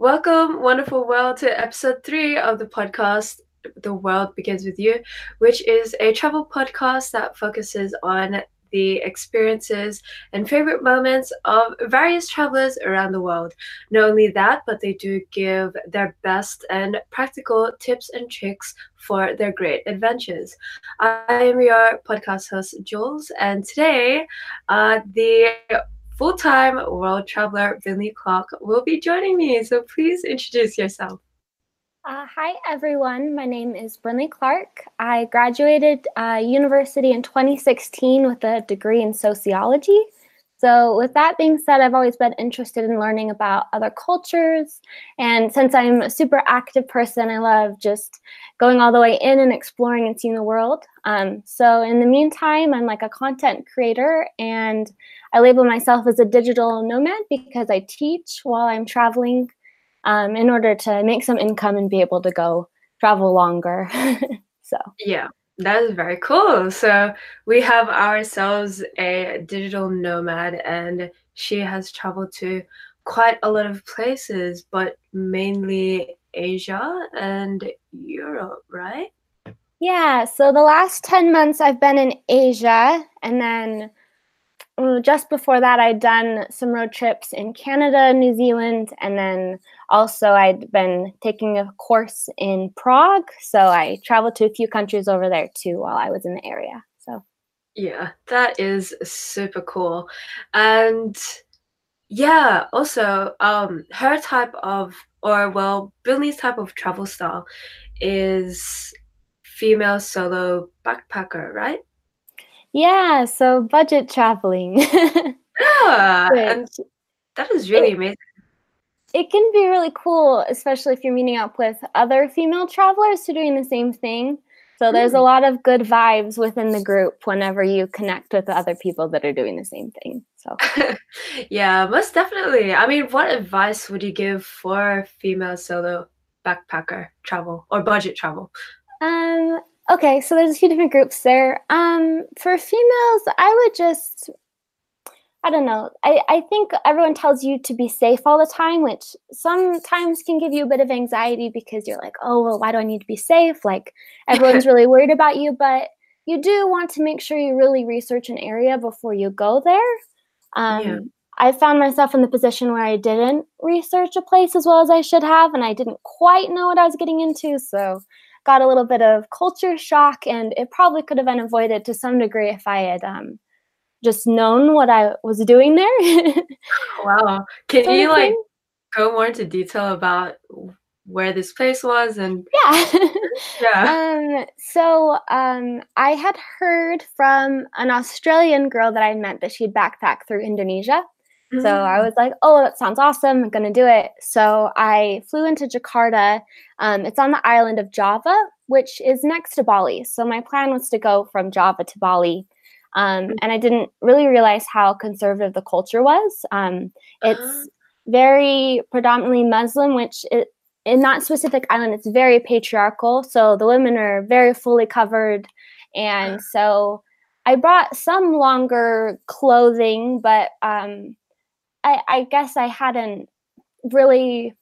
Welcome, wonderful world, to episode three of the podcast, The World Begins With You, which is a travel podcast that focuses on the experiences and favorite moments of various travelers around the world. Not only that, but they do give their best and practical tips and tricks for their great adventures. I am your podcast host, Jules, and today uh, the full time world traveler Brinley Clark will be joining me. So please introduce yourself. Uh, hi, everyone. My name is Brinley Clark. I graduated uh, university in 2016 with a degree in sociology. So, with that being said, I've always been interested in learning about other cultures. And since I'm a super active person, I love just going all the way in and exploring and seeing the world. Um, so, in the meantime, I'm like a content creator and I label myself as a digital nomad because I teach while I'm traveling um, in order to make some income and be able to go travel longer. so, yeah. That is very cool. So we have ourselves a digital nomad, and she has traveled to quite a lot of places, but mainly Asia and Europe, right? Yeah. So the last 10 months I've been in Asia, and then just before that, I'd done some road trips in Canada, New Zealand, and then also I'd been taking a course in Prague. So I traveled to a few countries over there too while I was in the area. So, yeah, that is super cool. And yeah, also, um, her type of, or well, Brinley's type of travel style is female solo backpacker, right? Yeah, so budget traveling. yeah, and that is really it, amazing. It can be really cool, especially if you're meeting up with other female travelers who are doing the same thing. So there's a hmm. lot of good vibes within the group whenever you connect with other people that are doing the same thing. So yeah, most definitely. I mean, what advice would you give for female solo backpacker travel or budget travel? Um, okay, so there's a few different groups there. Um, for females, I would just, I don't know. I, I think everyone tells you to be safe all the time, which sometimes can give you a bit of anxiety because you're like, oh, well, why do I need to be safe? Like, everyone's really worried about you. But you do want to make sure you really research an area before you go there. Um, yeah. I found myself in the position where I didn't research a place as well as I should have, and I didn't quite know what I was getting into. So got a little bit of culture shock, and it probably could have been avoided to some degree if I had um, just known what I was doing there. wow. Can you like go more into detail about where this place was and yeah yeah um, so um, i had heard from an australian girl that i met that she'd backpacked through indonesia. So i mm. was like oh that sounds awesome i'm gonna do it so i flew into jakarta um, it's on the island of Java, which is next to Bali. So my plan was to go from Java to Bali. Um, mm. and I didn't really realize how conservative the culture was. Um, it's uh-huh. very predominantly Muslim, which it, in that specific island, it's very patriarchal. So the women are very fully covered. And uh-huh. so I brought some longer clothing, but um, I, I guess I hadn't really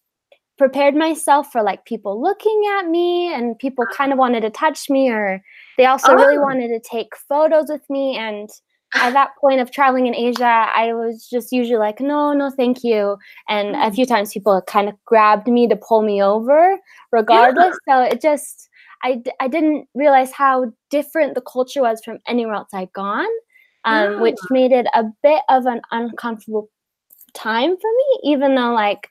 prepared myself for like people looking at me and people kind of wanted to touch me or they also oh. really wanted to take photos with me and at that point of traveling in Asia, I was just usually like, no, no, thank you. And a mm. few times people kind of grabbed me to pull me over, regardless. Yeah. So it just, I, I didn't realize how different the culture was from anywhere else I'd gone, um, yeah. which made it a bit of an uncomfortable time for me, even though like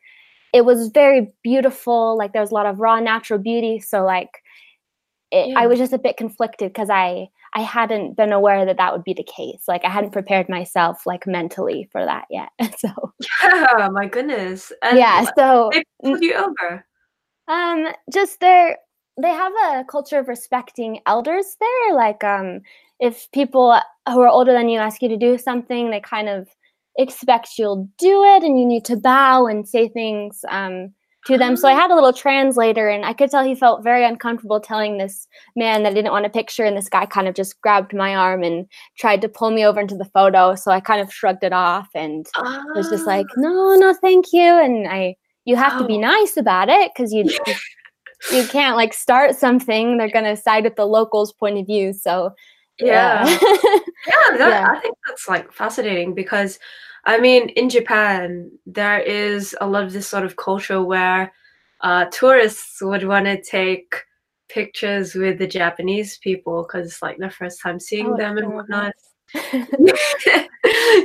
it was very beautiful. Like there was a lot of raw natural beauty. So like it, yeah. I was just a bit conflicted because I I hadn't been aware that that would be the case. Like I hadn't prepared myself like mentally for that yet. so yeah, my goodness. And yeah. So pulled you over. Um, just there, they have a culture of respecting elders there. Like um, if people who are older than you ask you to do something, they kind of expect you'll do it and you need to bow and say things um, to them. So I had a little translator and I could tell he felt very uncomfortable telling this man that I didn't want a picture. And this guy kind of just grabbed my arm and tried to pull me over into the photo. So I kind of shrugged it off and was just like, ah. no, no, thank you. And I, you have oh. to be oh. nice about it because you you can't like start something they're going to side with the locals point of view so yeah yeah, yeah, that, yeah, i think that's like fascinating because i mean in japan there is a lot of this sort of culture where uh, tourists would want to take pictures with the japanese people because it's like their first time seeing oh, them and whatnot.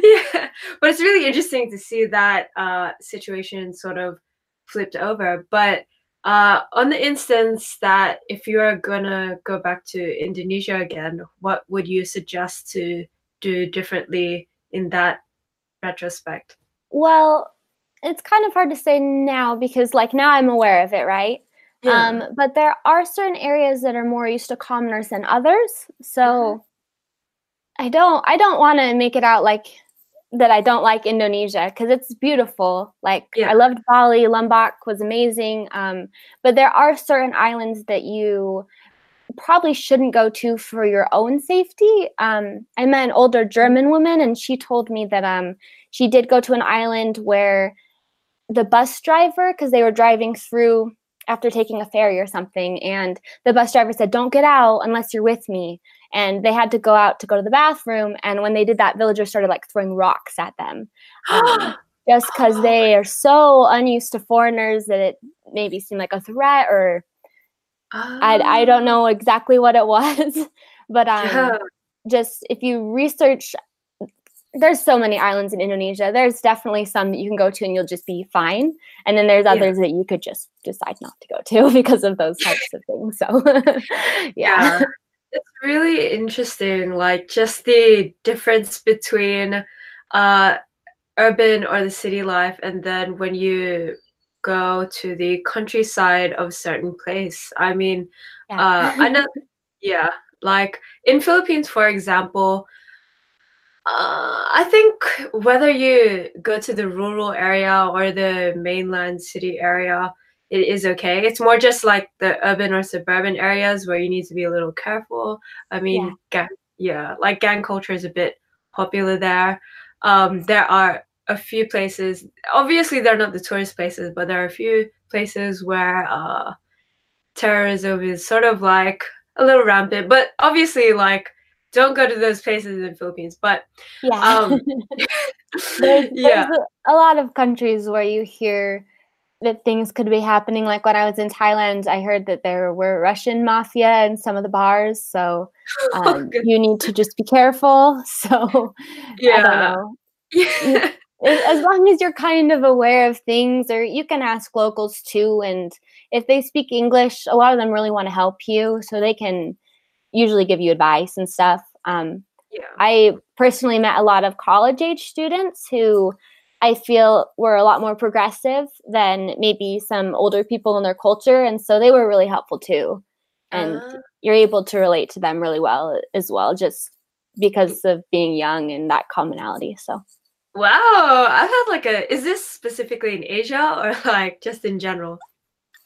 Yeah. But it's really interesting to see that uh, situation sort of flipped over. But uh, on the instance that if you are gonna go back to Indonesia again, what would you suggest to do differently in that retrospect? Well, it's kind of hard to say now because, like, now I'm aware of it, right? Yeah. Um, but there are certain areas that are more used to commoners than others. So mm-hmm. I don't, I don't want to make it out like that I don't like Indonesia because it's beautiful. Like yeah. I loved Bali, Lombok was amazing. Um, but there are certain islands that you probably shouldn't go to for your own safety. Um, I met an older German woman, and she told me that um, she did go to an island where the bus driver, because they were driving through after taking a ferry or something, and the bus driver said, "Don't get out unless you're with me." And they had to go out to go to the bathroom. And when they did that, villagers started like throwing rocks at them. Um, just because they are so unused to foreigners that it maybe seemed like a threat or I, I don't know exactly what it was. but um, yeah. just if you research, there's so many islands in Indonesia. There's definitely some that you can go to and you'll just be fine. And then there's others yeah. that you could just decide not to go to because of those types of things. So, yeah. yeah. It's really interesting, like just the difference between uh, urban or the city life, and then when you go to the countryside of a certain place. I mean, yeah. uh, I know, yeah, like in Philippines, for example. Uh, I think whether you go to the rural area or the mainland city area, it is okay. It's more just like the urban or suburban areas where you need to be a little careful. I mean, yeah, gang, yeah like gang culture is a bit popular there. Um, there are a few places. Obviously, they're not the tourist places, but there are a few places where uh, terrorism is sort of like a little rampant. But obviously, like don't go to those places in the Philippines. But yeah, um, there's, yeah, there's a, a lot of countries where you hear that things could be happening. Like when I was in Thailand, I heard that there were Russian mafia in some of the bars. So oh, um, oh, you need to just be careful. So yeah. I don't know. Yeah. as long as you're kind of aware of things, or you can ask locals too. And if they speak English, a lot of them really want to help you. So they can usually give you advice and stuff. Um, yeah. I personally met a lot of college age students who I feel we were a lot more progressive than maybe some older people in their culture. And so they were really helpful too. And uh, you're able to relate to them really well as well, just because of being young and that commonality. So Wow, I've had like a is this specifically in Asia or like just in general?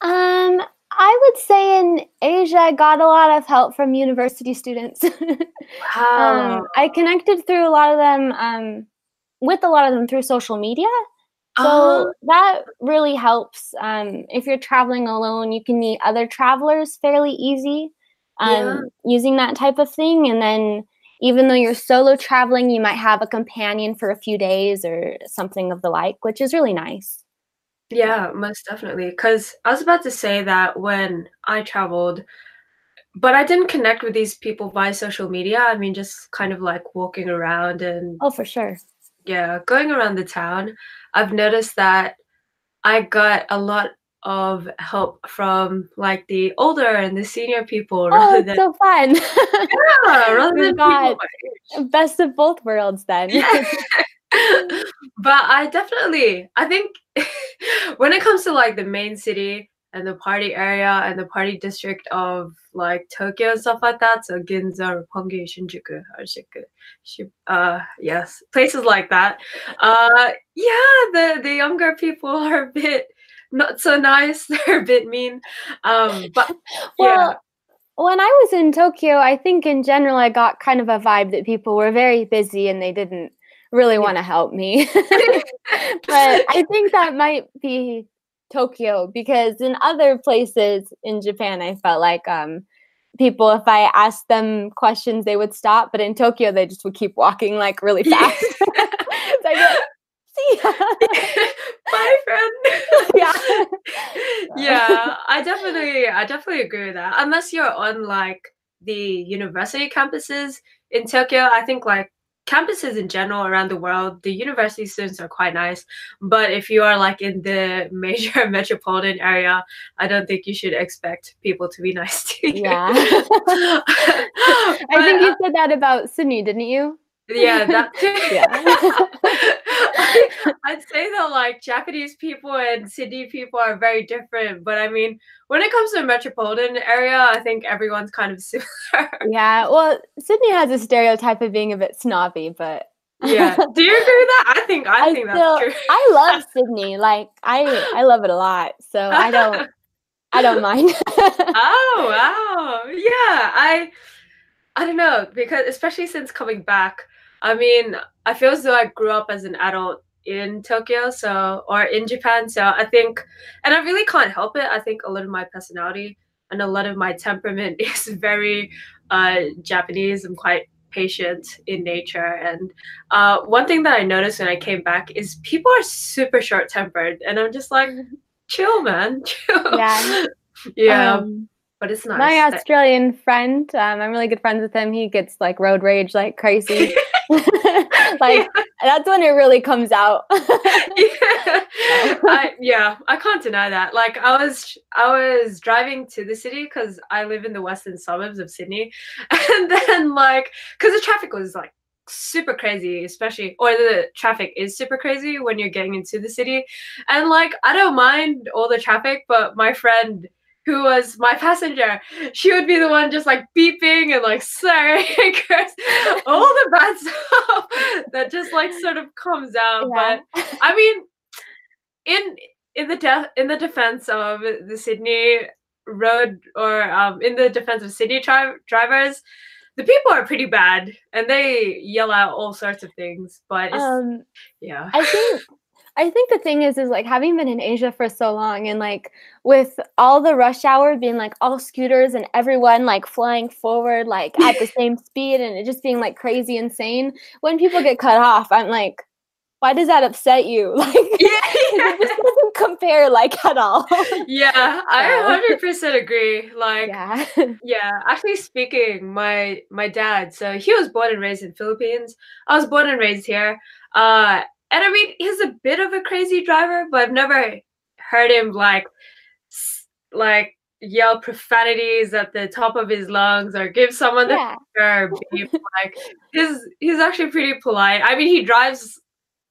Um I would say in Asia, I got a lot of help from university students. wow. Um, I connected through a lot of them um, with a lot of them through social media. So uh, that really helps. Um, if you're traveling alone, you can meet other travelers fairly easy um, yeah. using that type of thing. And then, even though you're solo traveling, you might have a companion for a few days or something of the like, which is really nice. Yeah, most definitely. Because I was about to say that when I traveled, but I didn't connect with these people via social media. I mean, just kind of like walking around and. Oh, for sure yeah, going around the town, I've noticed that I got a lot of help from like the older and the senior people oh, rather than so fun. yeah, rather than God. Best of both worlds then. Yeah. but I definitely I think when it comes to like the main city, and the party area and the party district of like Tokyo and stuff like that. So Ginza, Roppongi, Shinjuku, Harajuku, uh, yes, places like that. Uh, yeah, the the younger people are a bit not so nice. They're a bit mean. Um, but well, yeah. When I was in Tokyo, I think in general I got kind of a vibe that people were very busy and they didn't really want to help me. but I think that might be Tokyo because in other places in Japan, I felt like um, people, if I asked them questions, they would stop. But in Tokyo, they just would keep walking like really fast. see ya. Bye, friend. yeah. yeah, I definitely, I definitely agree with that. Unless you're on like the university campuses in Tokyo, I think like campuses in general around the world, the university students are quite nice. But if you are like in the major metropolitan area, I don't think you should expect people to be nice to you. Yeah. I think you uh, said that about Sydney, didn't you? Yeah, that too. yeah. I'd say that like Japanese people and Sydney people are very different, but I mean, when it comes to metropolitan area, I think everyone's kind of similar. Yeah, well, Sydney has a stereotype of being a bit snobby, but yeah. Do you agree with that? I think I, I think that's true. I love Sydney. Like I I love it a lot. So I don't I don't mind. oh wow. Yeah. I I don't know because especially since coming back, I mean, I feel as though I grew up as an adult in Tokyo, so or in Japan. So I think, and I really can't help it. I think a lot of my personality and a lot of my temperament is very uh, Japanese. I'm quite patient in nature, and uh, one thing that I noticed when I came back is people are super short tempered, and I'm just like, chill, man, chill. Yeah. yeah. Um, but it's nice. My Australian friend, um, I'm really good friends with him. He gets like road rage like crazy. like yeah. that's when it really comes out. yeah. I, yeah, I can't deny that. Like I was, I was driving to the city because I live in the western suburbs of Sydney, and then like because the traffic was like super crazy, especially or the traffic is super crazy when you're getting into the city, and like I don't mind all the traffic, but my friend who was my passenger, she would be the one just like beeping and like swearing all the bad stuff that just like sort of comes out. Yeah. But I mean, in in the de- in the defense of the Sydney road or um, in the defense of Sydney tri- drivers, the people are pretty bad and they yell out all sorts of things. But um, yeah, I think I think the thing is, is like having been in Asia for so long and like with all the rush hour being like all scooters and everyone like flying forward like at the same speed and it just being like crazy insane. When people get cut off, I'm like, why does that upset you? Like, yeah, yeah. this doesn't compare like at all. yeah, I hundred percent agree. Like, yeah. yeah. Actually, speaking, my my dad. So he was born and raised in Philippines. I was born and raised here. Uh, and I mean, he's a bit of a crazy driver, but I've never heard him like like yell profanities at the top of his lungs or give someone yeah. the finger beep. like he's he's actually pretty polite. I mean, he drives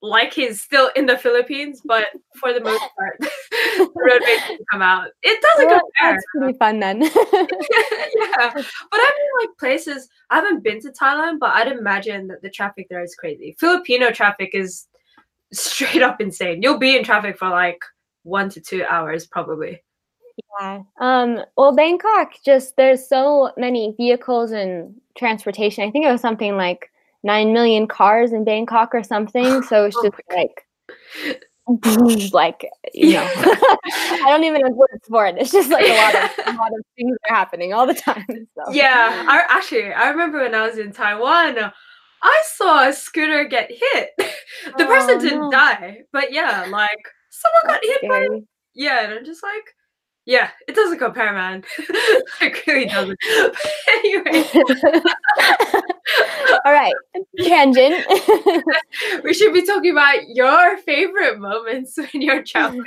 like he's still in the Philippines, but for the most part, the road races come out. It doesn't well, compare. That's pretty fun then. yeah, but I mean, like places I haven't been to Thailand, but I'd imagine that the traffic there is crazy. Filipino traffic is straight up insane. You'll be in traffic for like one to two hours probably. Yeah. Um, well, Bangkok just there's so many vehicles and transportation. I think it was something like nine million cars in Bangkok or something. So it's oh just like like you know I don't even have words for it. It's just like a lot of a lot of things are happening all the time. So. Yeah, I actually I remember when I was in Taiwan, I saw a scooter get hit. the oh, person didn't no. die, but yeah, like someone got hit scary. by. Yeah, and I'm just like, yeah, it doesn't compare, man. it really doesn't. anyway. All right, tangent. we should be talking about your favorite moments when you're traveling.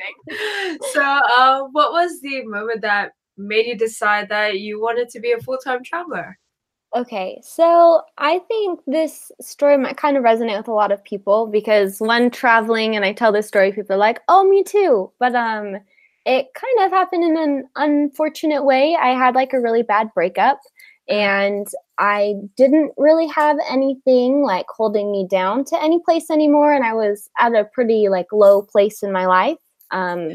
so, uh, what was the moment that made you decide that you wanted to be a full time traveler? Okay, so I think this story might kind of resonate with a lot of people because when traveling and I tell this story, people are like, "Oh, me too." But um, it kind of happened in an unfortunate way. I had like a really bad breakup, and I didn't really have anything like holding me down to any place anymore, and I was at a pretty like low place in my life. Um,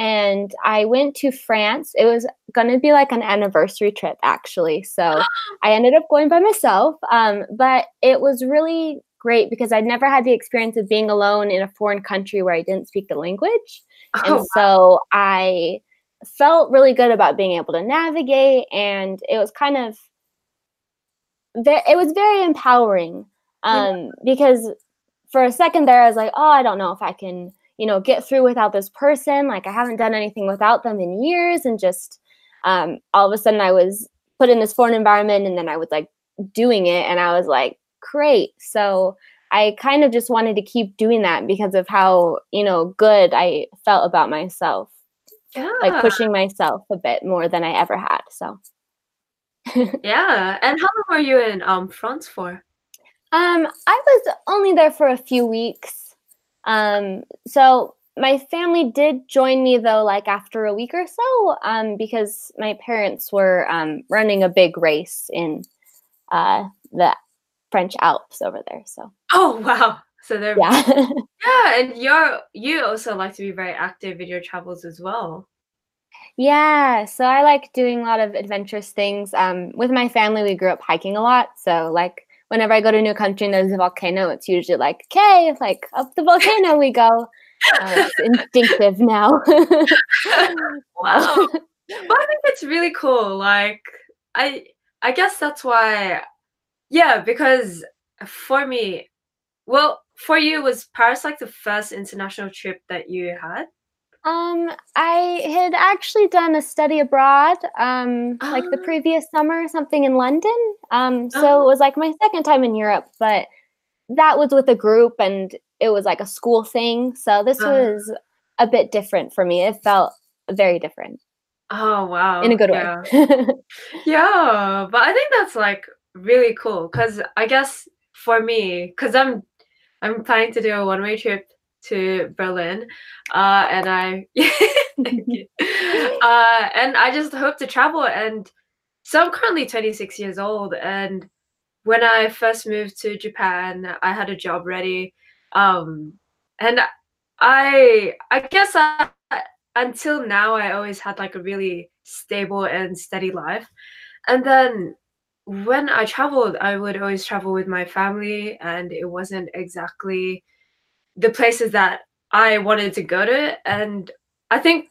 and I went to France. It was going to be like an anniversary trip, actually. So I ended up going by myself. Um, but it was really great because I'd never had the experience of being alone in a foreign country where I didn't speak the language. Oh, and wow. so I felt really good about being able to navigate and it was kind of it was very empowering um, yeah. because for a second there I was like, oh, I don't know if I can, you know, get through without this person. Like I haven't done anything without them in years and just um, all of a sudden I was put in this foreign environment and then I was like doing it and I was like, great. So I kind of just wanted to keep doing that because of how, you know, good I felt about myself. Yeah. Like pushing myself a bit more than I ever had. So yeah. And how long were you in um France for? Um, I was only there for a few weeks. Um, so my family did join me though, like after a week or so, um, because my parents were um, running a big race in uh, the French Alps over there. So. Oh wow! So they're yeah, yeah, and you're you also like to be very active in your travels as well. Yeah, so I like doing a lot of adventurous things. Um, with my family, we grew up hiking a lot, so like whenever I go to a new country and there's a volcano, it's usually like, okay, like up the volcano we go. Uh, it's instinctive now. wow. But I think it's really cool. Like I I guess that's why yeah, because for me, well, for you was Paris like the first international trip that you had? Um, I had actually done a study abroad, um, oh. like the ah. previous summer, something in London. Um, so oh. it was like my second time in Europe, but that was with a group and it was like a school thing. So this uh. was a bit different for me. It felt very different. Oh wow. In a good yeah. way. yeah, but I think that's like really cool cuz I guess for me cuz I'm I'm planning to do a one-way trip to Berlin, uh, and I uh, and I just hope to travel. And so I'm currently 26 years old, and when I first moved to Japan, I had a job ready, um, and I I guess I, until now I always had like a really stable and steady life, and then when I traveled, I would always travel with my family, and it wasn't exactly the places that I wanted to go to. And I think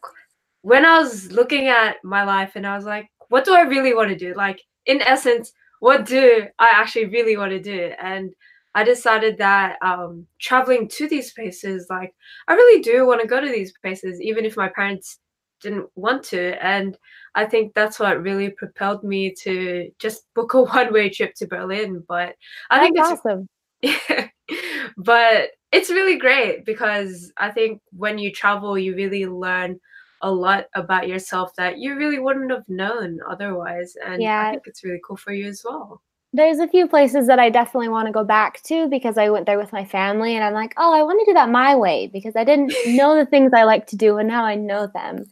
when I was looking at my life and I was like, what do I really want to do? Like, in essence, what do I actually really want to do? And I decided that um, traveling to these places, like, I really do want to go to these places, even if my parents didn't want to. And I think that's what really propelled me to just book a one way trip to Berlin. But I that's think it's awesome. but it's really great because I think when you travel, you really learn a lot about yourself that you really wouldn't have known otherwise. And yeah. I think it's really cool for you as well. There's a few places that I definitely want to go back to because I went there with my family and I'm like, oh, I want to do that my way because I didn't know the things I like to do and now I know them.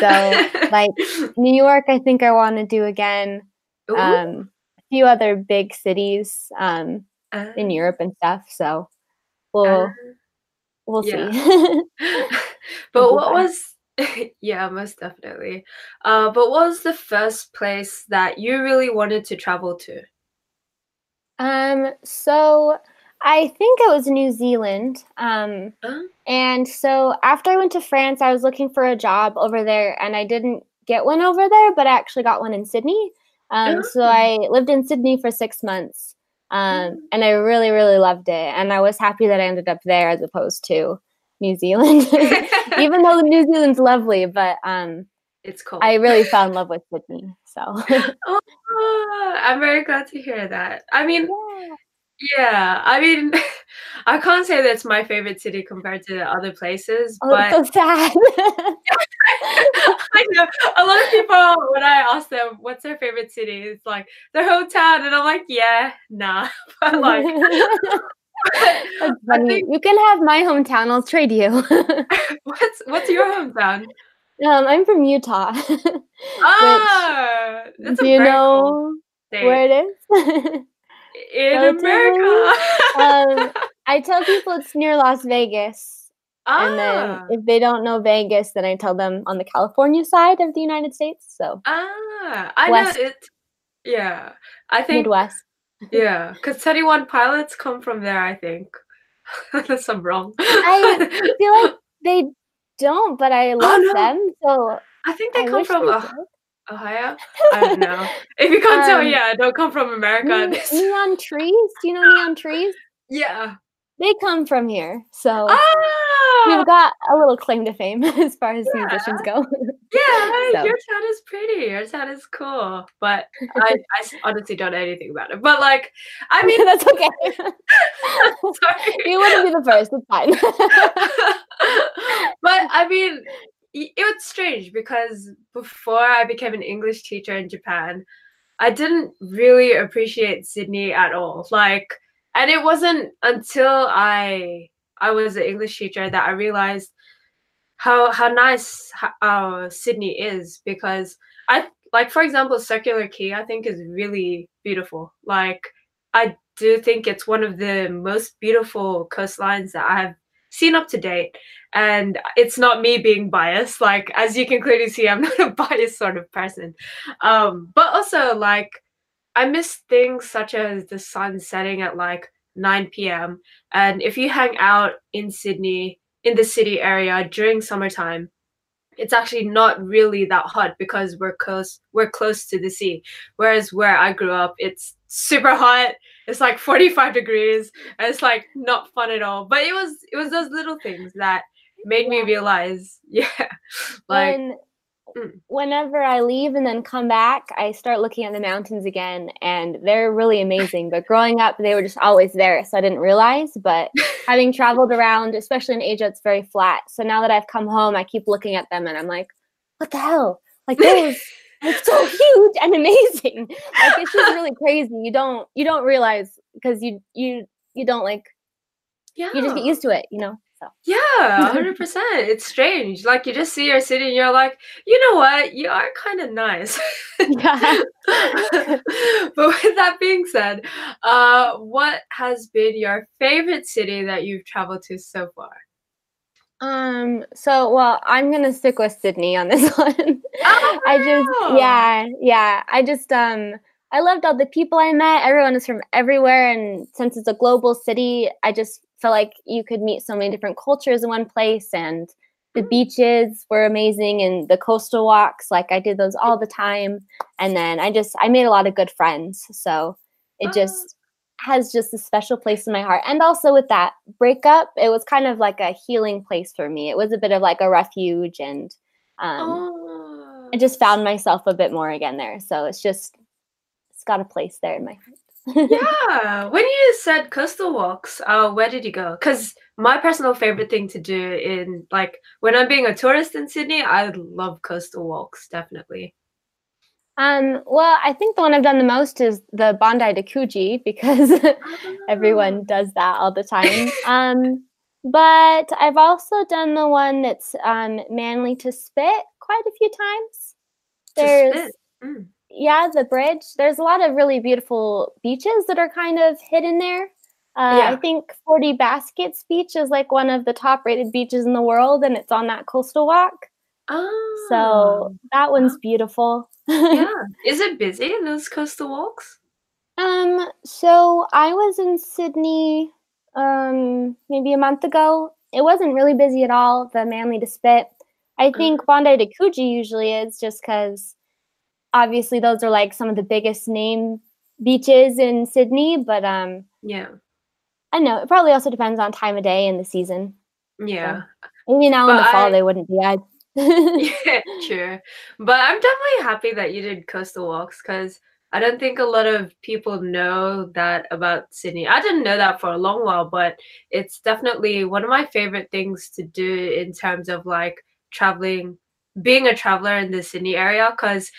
So, like New York, I think I want to do again. Um, a few other big cities um, uh, in Europe and stuff. So, we'll uh, we'll yeah. see. but what was yeah, most definitely. Uh, but what was the first place that you really wanted to travel to? Um, so I think it was New Zealand. Um, uh-huh. and so after I went to France, I was looking for a job over there, and I didn't get one over there, but I actually got one in Sydney. Um, so I lived in Sydney for six months. Um, and I really, really loved it. And I was happy that I ended up there as opposed to New Zealand, even though New Zealand's lovely. But um, it's cool. I really fell in love with Sydney. So oh, I'm very glad to hear that. I mean, yeah. Yeah, I mean, I can't say that's my favorite city compared to other places, oh, but so sad. I know a lot of people when I ask them what's their favorite city, it's like their hometown, and I'm like, yeah, nah, but like. Think, you can have my hometown. I'll trade you. what's What's your hometown? Um, I'm from Utah. Ah, do you know cool where it is? in America. um, I tell people it's near Las Vegas. Ah. And then ah. if they don't know Vegas, then I tell them on the California side of the United States. So ah, I West, know it. Yeah, I think Midwest. Yeah, because 21 Pilots come from there, I think. Unless I'm wrong. I feel like they don't, but I love oh, no. them. So I think they I come from uh, Ohio. I don't know. If you can't um, tell, yeah, don't come from America. Neon trees. Do you know neon trees? Yeah. They come from here, so oh! we've got a little claim to fame as far as yeah. musicians go. yeah, so. your town is pretty. Your town is cool, but I, I honestly don't know anything about it. But like, I mean, that's okay. sorry. you wouldn't be the first. It's fine. but I mean, it was strange because before I became an English teacher in Japan, I didn't really appreciate Sydney at all. Like, and it wasn't until I I was an English teacher that I realized how how nice uh, Sydney is because I like for example Circular Quay I think is really beautiful. Like I do think it's one of the most beautiful coastlines that I have seen up to date. And it's not me being biased. Like, as you can clearly see, I'm not a biased sort of person. Um, but also, like, I miss things such as the sun setting at like 9 p.m. And if you hang out in Sydney, in the city area during summertime, it's actually not really that hot because we're close we're close to the sea. Whereas where I grew up, it's super hot it's like 45 degrees and it's like not fun at all but it was it was those little things that made me realize yeah like when. Mm. whenever i leave and then come back i start looking at the mountains again and they're really amazing but growing up they were just always there so i didn't realize but having traveled around especially in asia it's very flat so now that i've come home i keep looking at them and i'm like what the hell like those it's so huge and amazing. Like it's just really crazy. You don't you don't realize because you you you don't like yeah you just get used to it, you know. So yeah, hundred percent. It's strange. Like you just see your city and you're like, you know what, you are kind of nice. yeah. but with that being said, uh, what has been your favorite city that you've traveled to so far? Um, so well, I'm gonna stick with Sydney on this one. Oh, I just yeah, yeah. I just um I loved all the people I met. Everyone is from everywhere and since it's a global city, I just felt like you could meet so many different cultures in one place and the mm. beaches were amazing and the coastal walks like i did those all the time and then i just i made a lot of good friends so it oh. just has just a special place in my heart. And also with that breakup, it was kind of like a healing place for me. It was a bit of like a refuge and um oh. I just found myself a bit more again there. So it's just it's got a place there in my heart. yeah. When you said coastal walks, uh, where did you go? Because my personal favorite thing to do in like when I'm being a tourist in Sydney, I love coastal walks, definitely. Um, well, I think the one I've done the most is the Bondi to Coogee because everyone does that all the time. Um, but I've also done the one that's um, Manly to Spit quite a few times. There's, mm. Yeah, the bridge. There's a lot of really beautiful beaches that are kind of hidden there. Uh, yeah. I think 40 Baskets Beach is like one of the top rated beaches in the world, and it's on that coastal walk. Oh. So that one's beautiful. yeah. Is it busy in those coastal walks? Um, so I was in Sydney um maybe a month ago. It wasn't really busy at all, the Manly to Spit. I think Bondi to Coogee usually is just because obviously those are like some of the biggest name beaches in Sydney, but um yeah. I know it probably also depends on time of day and the season. Yeah. So, maybe now but in the fall I, they wouldn't be. I'd yeah, true. But I'm definitely happy that you did coastal walks because I don't think a lot of people know that about Sydney. I didn't know that for a long while, but it's definitely one of my favorite things to do in terms of like traveling, being a traveler in the Sydney area because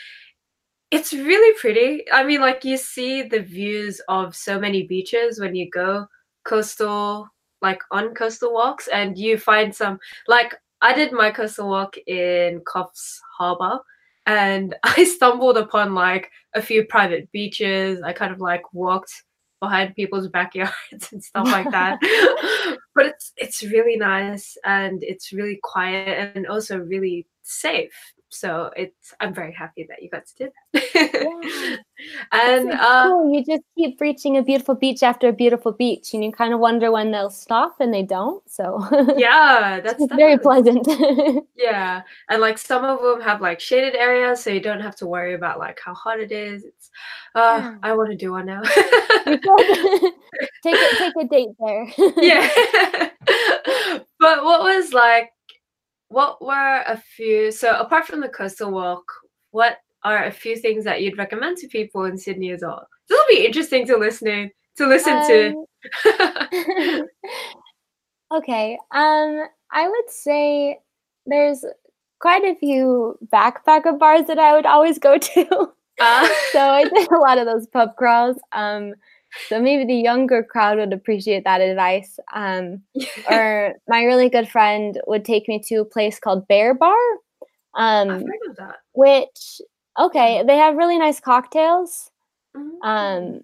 it's really pretty. I mean, like you see the views of so many beaches when you go coastal like on coastal walks and you find some like I did my coastal walk in Coffs Harbour and I stumbled upon like a few private beaches. I kind of like walked behind people's backyards and stuff like that. but it's it's really nice and it's really quiet and also really safe. So it's I'm very happy that you got to do that. yeah. and uh, cool. you just keep reaching a beautiful beach after a beautiful beach, and you kind of wonder when they'll stop, and they don't. So yeah, that's very pleasant. yeah, and like some of them have like shaded areas, so you don't have to worry about like how hot it is. It's uh, yeah. I want to do one now. take a, take a date there. yeah, but what was like what were a few so apart from the coastal walk what are a few things that you'd recommend to people in sydney as well? This will be interesting to listening to listen um, to okay um i would say there's quite a few backpacker bars that i would always go to. Uh. so i did a lot of those pub crawls. Um so maybe the younger crowd would appreciate that advice. Um, or my really good friend would take me to a place called Bear Bar. Um, I've heard of that. which okay, they have really nice cocktails. Mm-hmm. Um,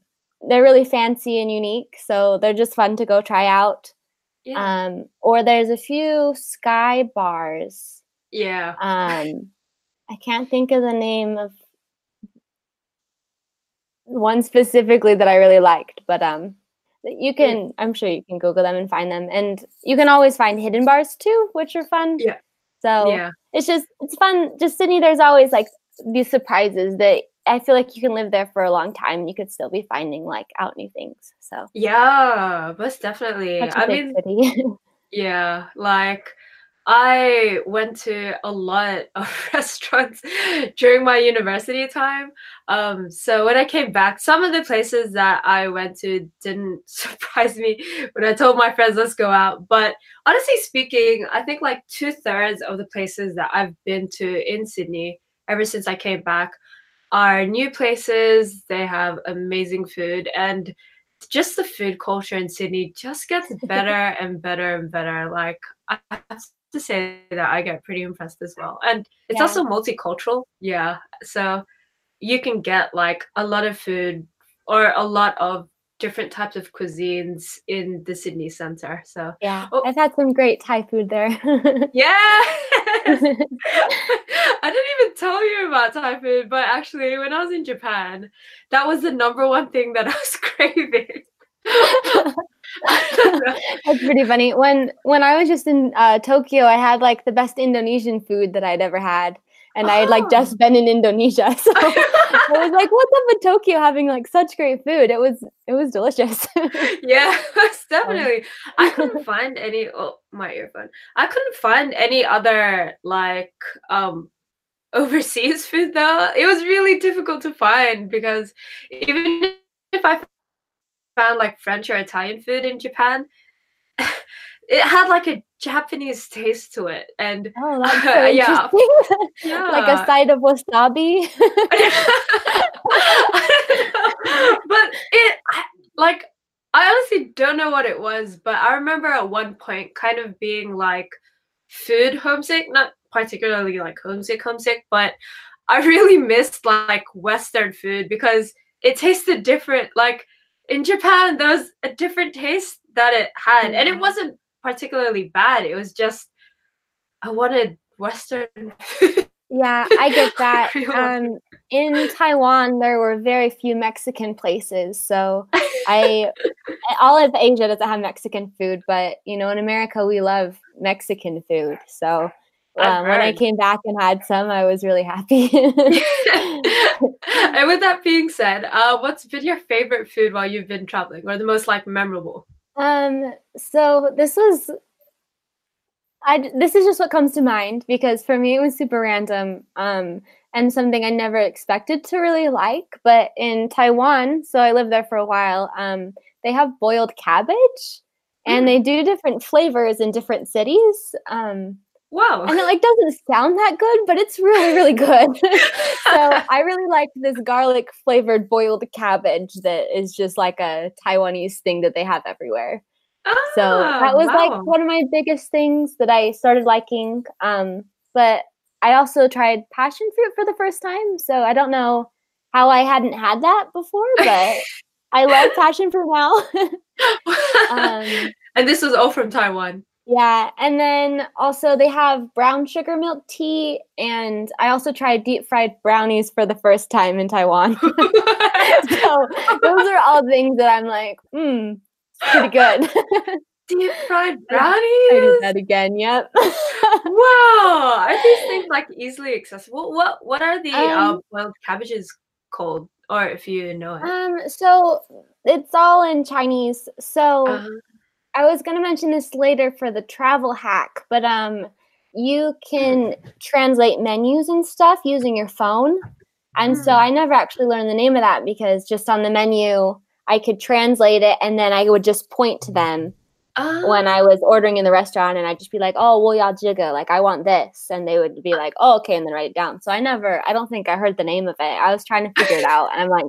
they're really fancy and unique, so they're just fun to go try out. Yeah. Um, or there's a few sky bars. Yeah. Um, I can't think of the name of one specifically that I really liked, but um, you can I'm sure you can Google them and find them, and you can always find hidden bars too, which are fun. Yeah. So yeah. it's just it's fun. Just Sydney, there's always like these surprises that I feel like you can live there for a long time and you could still be finding like out new things. So yeah, most definitely. I mean, yeah, like I went to a lot of restaurants during my university time. Um, so when I came back, some of the places that I went to didn't surprise me when I told my friends, let's go out. But honestly speaking, I think like two thirds of the places that I've been to in Sydney ever since I came back are new places. They have amazing food and just the food culture in Sydney just gets better and better and better. Like I to say that I get pretty impressed as well. And it's yeah. also multicultural. Yeah. So you can get like a lot of food or a lot of different types of cuisines in the Sydney Center. So yeah, oh. I've had some great Thai food there. yeah, I didn't even tell you about Thai food, but actually, when I was in Japan, that was the number one thing that I was craving. That's pretty funny. When when I was just in uh, Tokyo, I had like the best Indonesian food that I'd ever had, and oh. I had like just oh. been in Indonesia, so I was like, "What's up with Tokyo having like such great food?" It was it was delicious. yeah, definitely. I couldn't find any. Oh, my earphone. I couldn't find any other like um overseas food though. It was really difficult to find because even if I found like French or Italian food in Japan, it had like a Japanese taste to it, and oh, that's so uh, yeah, yeah, like a side of wasabi. but it like I honestly don't know what it was, but I remember at one point kind of being like food homesick, not particularly like homesick homesick, but I really missed like Western food because it tasted different. Like in Japan, there was a different taste that it had, and it wasn't particularly bad. It was just I wanted Western. yeah, I get that. um, in Taiwan, there were very few Mexican places, so I all of Asia doesn't have Mexican food, but you know, in America, we love Mexican food, so um, when I came back and had some, I was really happy. and with that being said, uh, what's been your favorite food while you've been traveling, or the most like memorable? Um, so this was, I this is just what comes to mind because for me it was super random. Um, and something I never expected to really like. But in Taiwan, so I lived there for a while. Um, they have boiled cabbage, and mm. they do different flavors in different cities. Um, Wow. And it like doesn't sound that good, but it's really, really good. so I really liked this garlic flavored boiled cabbage that is just like a Taiwanese thing that they have everywhere. Oh, so that was wow. like one of my biggest things that I started liking. Um, but I also tried passion fruit for the first time. So I don't know how I hadn't had that before, but I love passion fruit now. um, and this was all from Taiwan. Yeah, and then also they have brown sugar milk tea, and I also tried deep fried brownies for the first time in Taiwan. so those are all things that I'm like, hmm, pretty good. Deep fried brownies. I did that again. Yep. wow, are these things like easily accessible? What What are the um, uh, boiled cabbages called, or if you know it? Um, so it's all in Chinese. So. Uh-huh I was going to mention this later for the travel hack, but um, you can translate menus and stuff using your phone. And so hmm. I never actually learned the name of that because just on the menu, I could translate it and then I would just point to them when I was ordering in the restaurant and I'd just be like, oh, well, y'all jigga, like I want this. And they would be like, oh, okay, and then write it down. So I never, I don't think I heard the name of it. I was trying to figure it out and I'm like,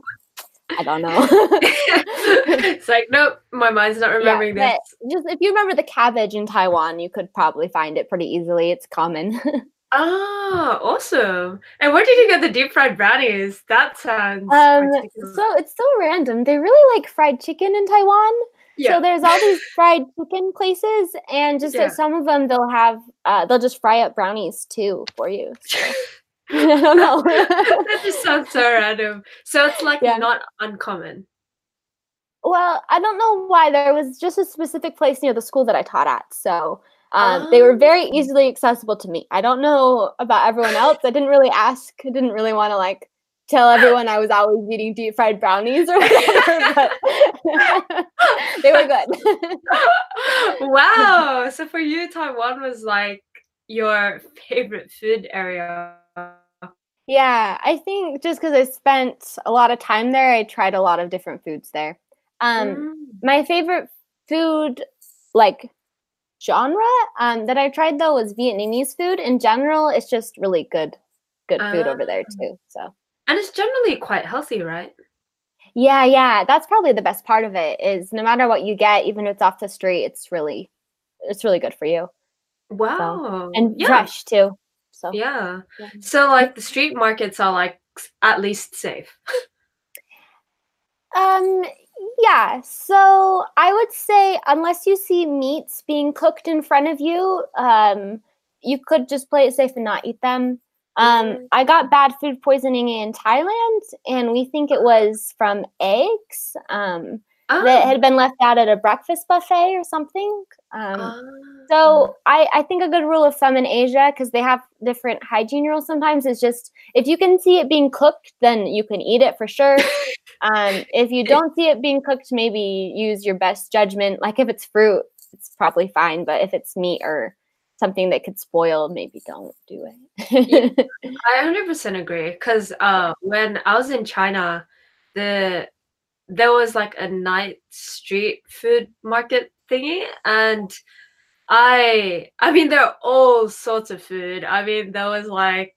I don't know. it's like, nope, my mind's not remembering yeah, this. Just if you remember the cabbage in Taiwan, you could probably find it pretty easily. It's common. ah, awesome. And where did you get the deep fried brownies? That sounds um so it's so random. They really like fried chicken in Taiwan. Yeah. So there's all these fried chicken places, and just yeah. at some of them they'll have uh, they'll just fry up brownies too for you. So. I don't know. that just sounds so random. So it's like yeah. not uncommon. Well, I don't know why. There was just a specific place near the school that I taught at. So um, oh. they were very oh. easily accessible to me. I don't know about everyone else. I didn't really ask. I didn't really want to like tell everyone I was always eating deep fried brownies or whatever, but they were good. wow. So for you, Taiwan was like your favorite food area yeah, I think just because I spent a lot of time there, I tried a lot of different foods there. Um, mm. My favorite food, like genre, um, that I tried though was Vietnamese food. In general, it's just really good, good food over there ah. too. So, and it's generally quite healthy, right? Yeah, yeah, that's probably the best part of it. Is no matter what you get, even if it's off the street, it's really, it's really good for you. Wow, so, and yeah. fresh too. So yeah. yeah. So like the street markets are like at least safe. um yeah, so I would say unless you see meats being cooked in front of you, um you could just play it safe and not eat them. Um, mm-hmm. I got bad food poisoning in Thailand, and we think it was from eggs. Um, oh. that had been left out at a breakfast buffet or something. Um, oh. So I, I think a good rule of thumb in Asia, because they have different hygiene rules sometimes, is just if you can see it being cooked, then you can eat it for sure. um, if you don't see it being cooked, maybe use your best judgment. Like if it's fruit, it's probably fine, but if it's meat or something that could spoil, maybe don't do it. I 100% agree. Because uh, when I was in China, the there was like a night street food market thingy and I I mean there are all sorts of food. I mean there was like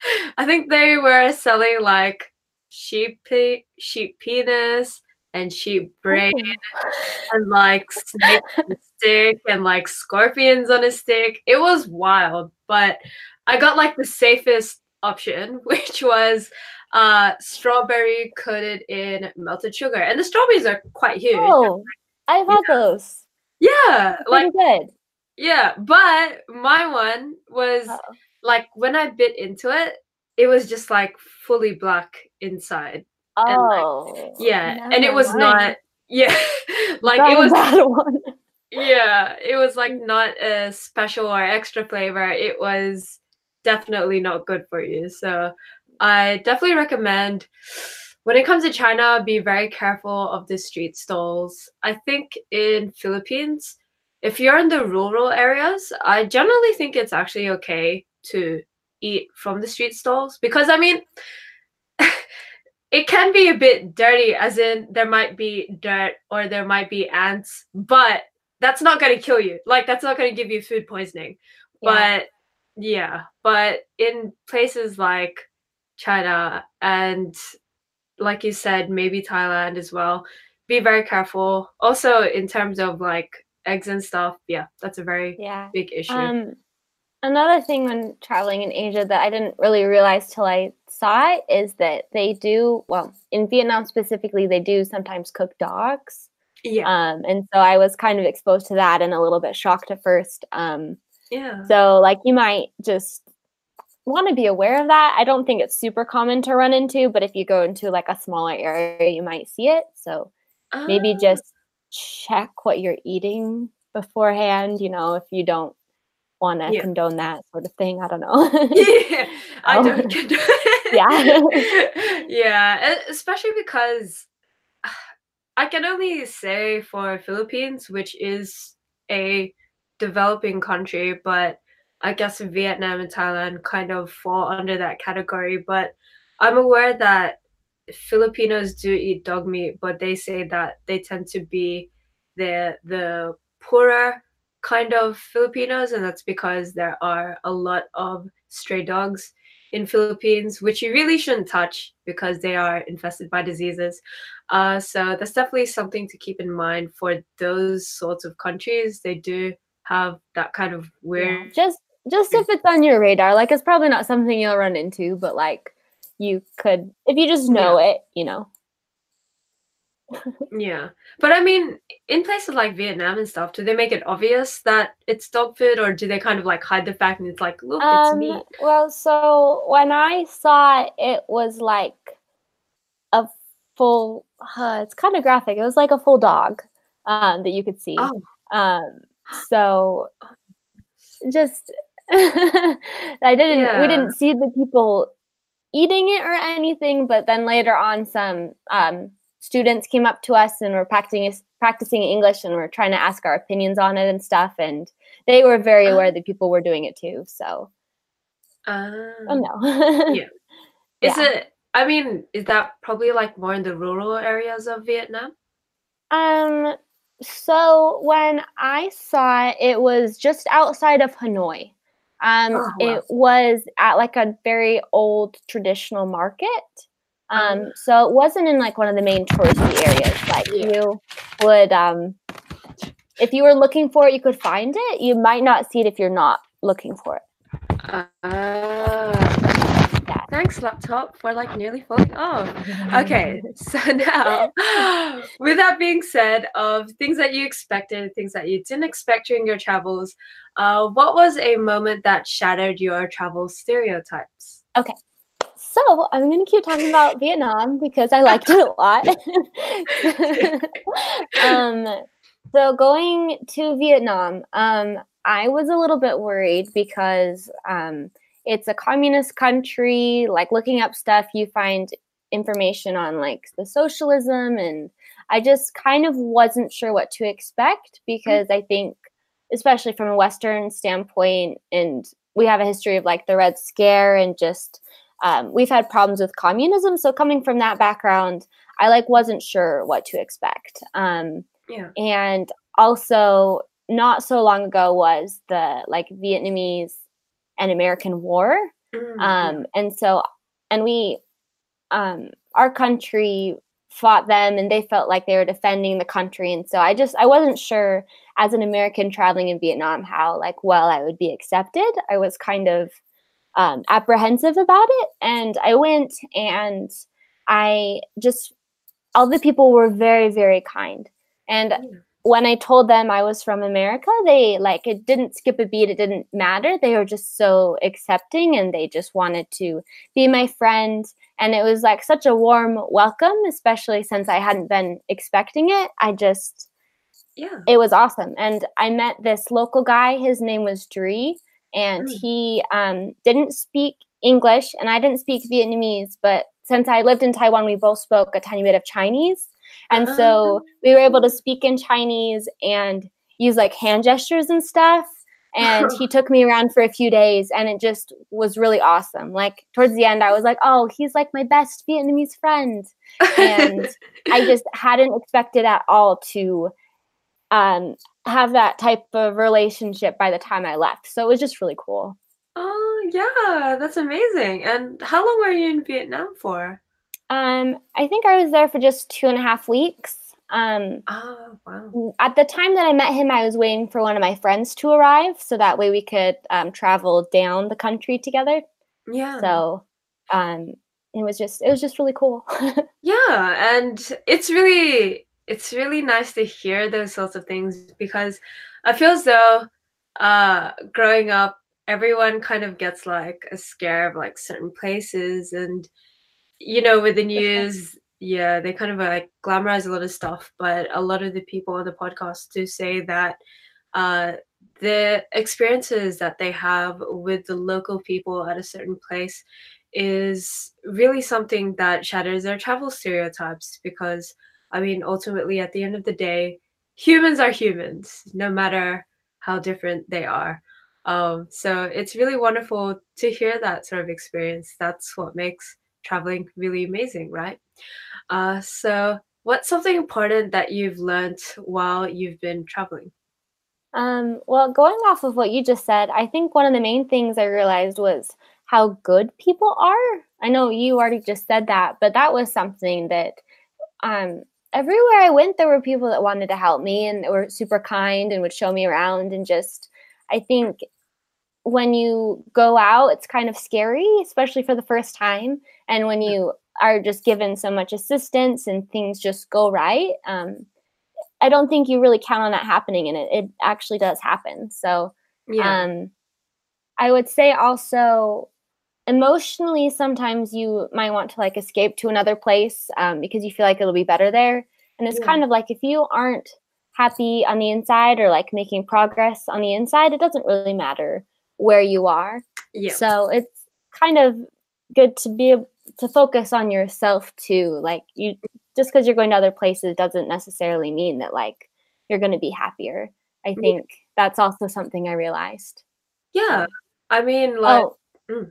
I think they were selling like sheep sheep penis and sheep brain and like snake on a stick and like scorpions on a stick. It was wild, but I got like the safest option, which was uh, strawberry coated in melted sugar, and the strawberries are quite huge. Oh, I've had yeah. those. Yeah, like good. Yeah, but my one was oh. like when I bit into it, it was just like fully black inside. Oh, and, like, oh, yeah, and it was not. Yeah, like it was. Yeah, it was like not a special or extra flavor. It was definitely not good for you. So I definitely recommend when it comes to China, be very careful of the street stalls. I think in Philippines, if you're in the rural areas, I generally think it's actually okay to eat from the street stalls because I mean it can be a bit dirty as in there might be dirt or there might be ants, but that's not going to kill you. Like that's not going to give you food poisoning. Yeah. But yeah, but in places like China, and like you said, maybe Thailand as well. Be very careful. Also, in terms of like eggs and stuff, yeah, that's a very yeah. big issue. Um, another thing when traveling in Asia that I didn't really realize till I saw it is that they do well in Vietnam specifically. They do sometimes cook dogs. Yeah. Um, and so I was kind of exposed to that and a little bit shocked at first. Um, yeah. So like you might just want to be aware of that. I don't think it's super common to run into, but if you go into like a smaller area, you might see it. So maybe ah. just check what you're eating beforehand, you know, if you don't want to yeah. condone that sort of thing. I don't know. yeah, I um, don't condone Yeah. yeah, especially because I can only say for Philippines, which is a developing country, but I guess Vietnam and Thailand kind of fall under that category. But I'm aware that Filipinos do eat dog meat, but they say that they tend to be the the poorer kind of Filipinos, and that's because there are a lot of stray dogs in Philippines, which you really shouldn't touch because they are infested by diseases. Uh, so that's definitely something to keep in mind for those sorts of countries. They do have that kind of weird. Yeah, just just if it's on your radar, like it's probably not something you'll run into, but like you could, if you just know yeah. it, you know. yeah, but I mean, in places like Vietnam and stuff, do they make it obvious that it's dog food, or do they kind of like hide the fact and it's like, look, um, it's meat? Well, so when I saw it, it was like a full. Uh, it's kind of graphic. It was like a full dog um, that you could see. Oh. Um, so just I didn't. Yeah. We didn't see the people eating it or anything, but then later on, some um, students came up to us and were practicing practicing English and were trying to ask our opinions on it and stuff, and they were very aware uh, that people were doing it too. So, oh no, yeah. Is yeah. it? I mean, is that probably like more in the rural areas of Vietnam? Um. So when I saw it, it was just outside of Hanoi. Um, oh, wow. It was at like a very old traditional market. Um, um, so it wasn't in like one of the main touristy areas. Like yeah. you would, um, if you were looking for it, you could find it. You might not see it if you're not looking for it. Uh, Thanks, laptop, for like nearly falling off. Okay, so now, with that being said, of things that you expected, things that you didn't expect during your travels, uh, what was a moment that shattered your travel stereotypes? Okay, so I'm going to keep talking about Vietnam because I liked it a lot. um, so going to Vietnam, um, I was a little bit worried because um, it's a communist country like looking up stuff you find information on like the socialism and i just kind of wasn't sure what to expect because i think especially from a western standpoint and we have a history of like the red scare and just um, we've had problems with communism so coming from that background i like wasn't sure what to expect um, yeah. and also not so long ago was the like vietnamese and American War. Mm-hmm. Um, and so, and we, um, our country fought them and they felt like they were defending the country. And so I just, I wasn't sure as an American traveling in Vietnam how like well I would be accepted. I was kind of um, apprehensive about it. And I went and I just, all the people were very, very kind. And when I told them I was from America, they like it didn't skip a beat. It didn't matter. They were just so accepting and they just wanted to be my friend. And it was like such a warm welcome, especially since I hadn't been expecting it. I just, yeah, it was awesome. And I met this local guy. His name was Dree, and mm. he um, didn't speak English and I didn't speak Vietnamese. But since I lived in Taiwan, we both spoke a tiny bit of Chinese. And so ah. we were able to speak in Chinese and use like hand gestures and stuff. And he took me around for a few days and it just was really awesome. Like towards the end, I was like, oh, he's like my best Vietnamese friend. And I just hadn't expected at all to um, have that type of relationship by the time I left. So it was just really cool. Oh, yeah, that's amazing. And how long were you in Vietnam for? Um, I think I was there for just two and a half weeks. Um, oh, wow. At the time that I met him, I was waiting for one of my friends to arrive, so that way we could um, travel down the country together. Yeah. So, um, it was just it was just really cool. yeah, and it's really it's really nice to hear those sorts of things because I feel as though uh, growing up, everyone kind of gets like a scare of like certain places, and you know, with the news, yeah, they kind of like glamorize a lot of stuff. But a lot of the people on the podcast do say that uh, the experiences that they have with the local people at a certain place is really something that shatters their travel stereotypes because I mean ultimately at the end of the day humans are humans no matter how different they are um, so it's really wonderful to hear that sort of experience that's what makes traveling really amazing right uh, so what's something important that you've learned while you've been traveling um, well going off of what you just said i think one of the main things i realized was how good people are. I know you already just said that, but that was something that um, everywhere I went, there were people that wanted to help me and were super kind and would show me around. And just, I think when you go out, it's kind of scary, especially for the first time. And when you are just given so much assistance and things just go right, um, I don't think you really count on that happening, and it, it actually does happen. So, yeah. um, I would say also emotionally sometimes you might want to like escape to another place um, because you feel like it'll be better there and it's yeah. kind of like if you aren't happy on the inside or like making progress on the inside it doesn't really matter where you are yeah. so it's kind of good to be to focus on yourself too like you just because you're going to other places doesn't necessarily mean that like you're going to be happier i think yeah. that's also something i realized yeah i mean like oh, mm.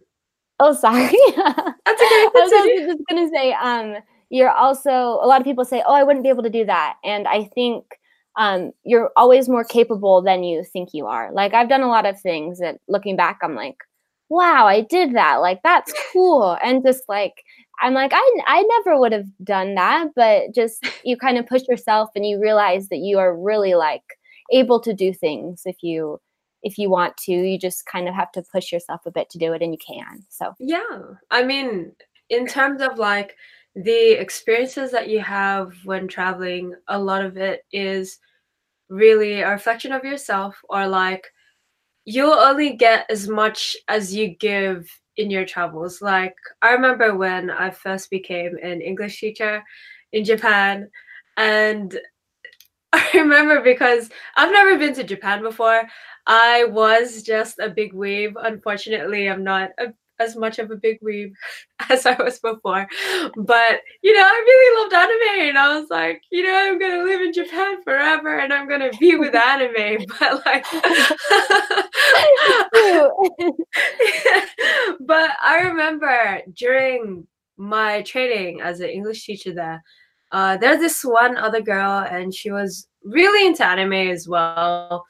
Oh, sorry. That's okay. I was just gonna say, um, you're also a lot of people say, "Oh, I wouldn't be able to do that," and I think um, you're always more capable than you think you are. Like I've done a lot of things that, looking back, I'm like, "Wow, I did that! Like that's cool!" And just like I'm like, I I never would have done that, but just you kind of push yourself and you realize that you are really like able to do things if you if you want to you just kind of have to push yourself a bit to do it and you can so yeah i mean in terms of like the experiences that you have when traveling a lot of it is really a reflection of yourself or like you'll only get as much as you give in your travels like i remember when i first became an english teacher in japan and I remember because I've never been to Japan before. I was just a big weeb. Unfortunately, I'm not a, as much of a big weeb as I was before. But, you know, I really loved anime. And I was like, you know, I'm going to live in Japan forever and I'm going to be with anime. But, like, but I remember during my training as an English teacher there, uh, there's this one other girl, and she was really into anime as well.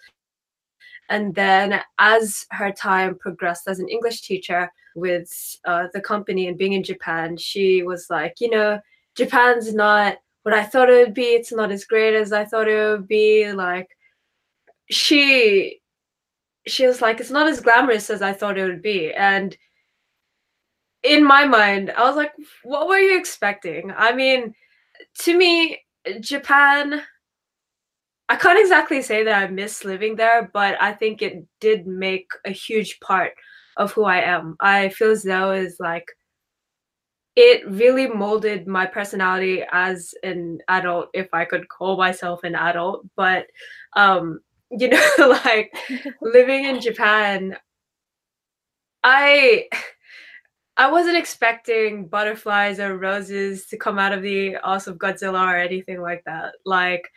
And then, as her time progressed as an English teacher with uh, the company and being in Japan, she was like, you know, Japan's not what I thought it would be. It's not as great as I thought it would be. Like, she, she was like, it's not as glamorous as I thought it would be. And in my mind, I was like, what were you expecting? I mean, to me, Japan I can't exactly say that I miss living there, but I think it did make a huge part of who I am. I feel as though is like it really molded my personality as an adult, if I could call myself an adult. But um, you know, like living in Japan, I I wasn't expecting butterflies or roses to come out of the ass of Godzilla or anything like that. Like,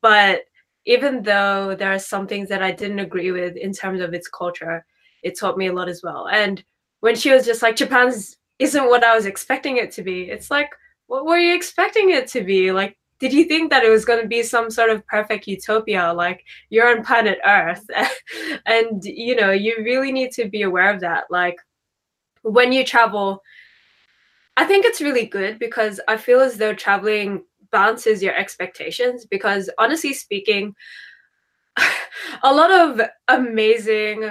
but even though there are some things that I didn't agree with in terms of its culture, it taught me a lot as well. And when she was just like, Japan's isn't what I was expecting it to be, it's like, what were you expecting it to be? Like, did you think that it was going to be some sort of perfect utopia like you're on planet earth and you know you really need to be aware of that like when you travel i think it's really good because i feel as though traveling balances your expectations because honestly speaking a lot of amazing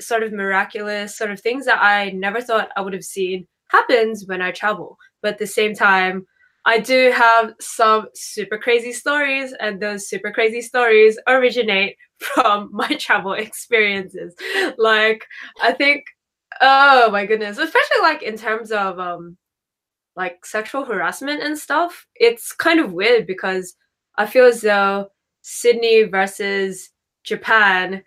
sort of miraculous sort of things that i never thought i would have seen happens when i travel but at the same time I do have some super crazy stories, and those super crazy stories originate from my travel experiences. Like, I think, oh my goodness, especially like in terms of um, like sexual harassment and stuff. It's kind of weird because I feel as though Sydney versus Japan,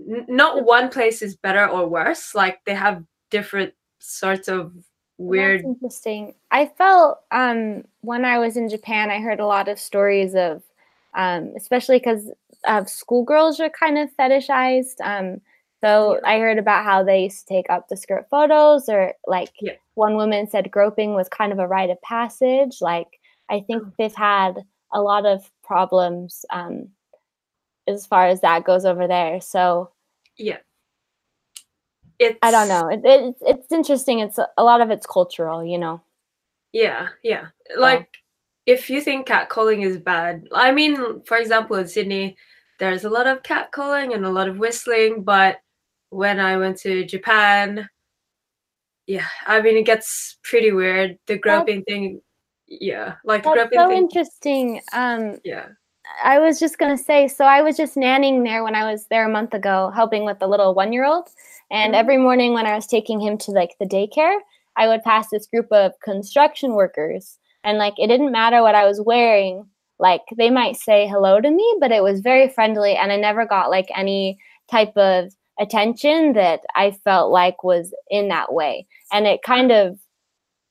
n- not one place is better or worse. Like they have different sorts of weird. That's interesting. I felt um, when I was in Japan, I heard a lot of stories of, um, especially because of schoolgirls are kind of fetishized. Um, so yeah. I heard about how they used to take up the skirt photos, or like yeah. one woman said groping was kind of a rite of passage. Like I think oh. they've had a lot of problems um, as far as that goes over there. So yeah, it's I don't know. It, it, it's interesting. It's a lot of it's cultural, you know. Yeah, yeah. Like if you think catcalling is bad, I mean, for example, in Sydney, there's a lot of catcalling and a lot of whistling, but when I went to Japan, yeah, I mean it gets pretty weird. The groping thing, yeah, like that's groping so thing. interesting. Um, yeah. I was just gonna say, so I was just nannying there when I was there a month ago, helping with the little one-year-old. And mm-hmm. every morning when I was taking him to like the daycare, I would pass this group of construction workers, and like it didn't matter what I was wearing. Like they might say hello to me, but it was very friendly, and I never got like any type of attention that I felt like was in that way. And it kind of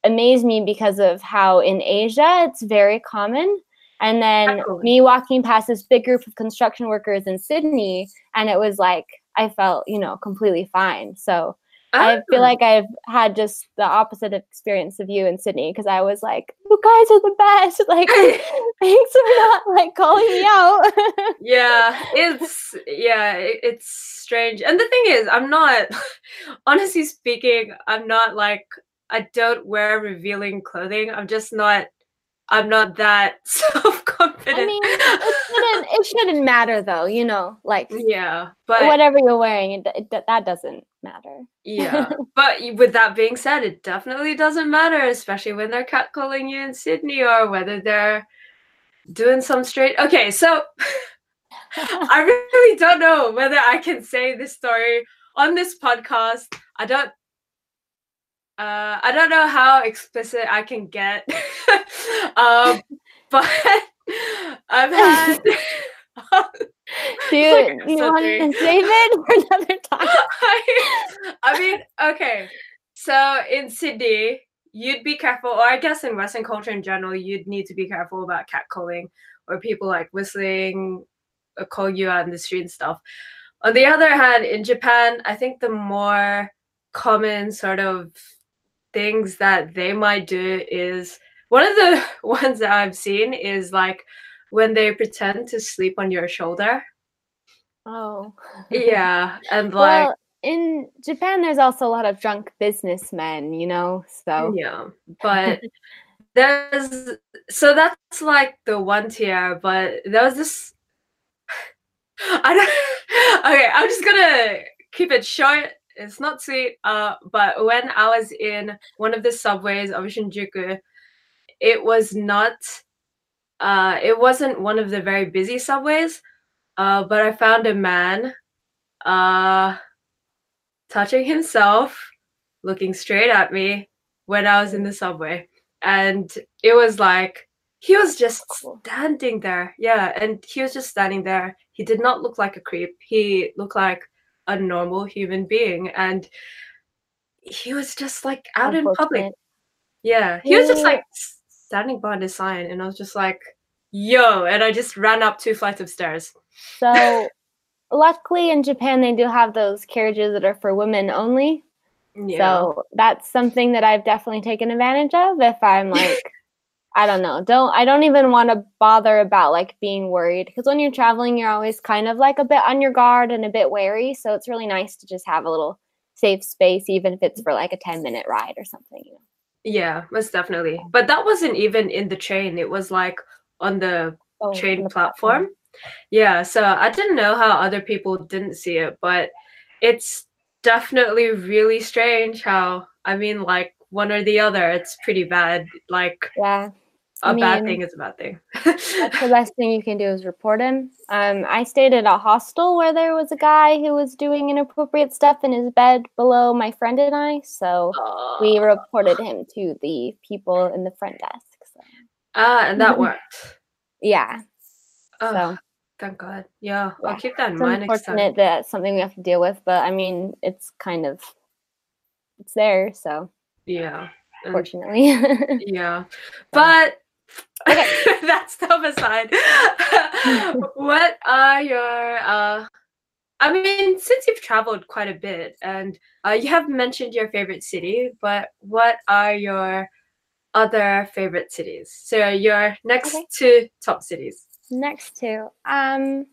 amazed me because of how in Asia it's very common. And then Absolutely. me walking past this big group of construction workers in Sydney, and it was like I felt, you know, completely fine. So I feel oh. like I've had just the opposite experience of you in Sydney because I was like, "You guys are the best!" Like, thanks for not like calling me out. yeah, it's yeah, it's strange. And the thing is, I'm not. Honestly speaking, I'm not like I don't wear revealing clothing. I'm just not I'm not that self confident. I mean, it shouldn't, it shouldn't matter though, you know, like yeah, but whatever you're wearing, it, it, that doesn't matter. yeah, but with that being said, it definitely doesn't matter, especially when they're catcalling you in Sydney or whether they're doing some straight. Okay, so I really don't know whether I can say this story on this podcast. I don't uh, I don't know how explicit I can get, um, but I've had. Do you, you want to save it for another time? I, I mean, okay. So in Sydney, you'd be careful, or I guess in Western culture in general, you'd need to be careful about catcalling or people like whistling or call you out in the street and stuff. On the other hand, in Japan, I think the more common sort of things that they might do is one of the ones that I've seen is like when they pretend to sleep on your shoulder. Oh. yeah. And like well, in Japan there's also a lot of drunk businessmen, you know, so Yeah. But there's so that's like the one tier, but there was this I don't okay, I'm just gonna keep it short it's not sweet. Uh, but when I was in one of the subways of Shinjuku, it was not. Uh, it wasn't one of the very busy subways. Uh, but I found a man, uh, touching himself, looking straight at me when I was in the subway, and it was like he was just standing there. Yeah, and he was just standing there. He did not look like a creep. He looked like a normal human being and he was just like out in public yeah he was just like standing behind a sign and i was just like yo and i just ran up two flights of stairs so luckily in japan they do have those carriages that are for women only yeah. so that's something that i've definitely taken advantage of if i'm like I don't know. Don't I don't even want to bother about like being worried because when you're traveling, you're always kind of like a bit on your guard and a bit wary. So it's really nice to just have a little safe space, even if it's mm. for like a 10 minute ride or something, you know. Yeah, most definitely. But that wasn't even in the train. It was like on the oh, train the platform. platform. Yeah, so I didn't know how other people didn't see it, but it's definitely really strange how I mean like one or the other. It's pretty bad. Like yeah, a mean, bad thing is a bad thing. that's the best thing you can do is report him. Um, I stayed at a hostel where there was a guy who was doing inappropriate stuff in his bed below my friend and I, so uh, we reported him to the people in the front desk. So. Ah, and that worked. yeah. Oh, so. Thank God. Yeah, yeah, I'll keep that in it's mind. Unfortunate that something we have to deal with, but I mean, it's kind of it's there, so yeah. Unfortunately. yeah, but okay. that's the aside. what are your uh I mean, since you've traveled quite a bit and uh, you have mentioned your favorite city, but what are your other favorite cities? So your next okay. two top cities. Next to, um,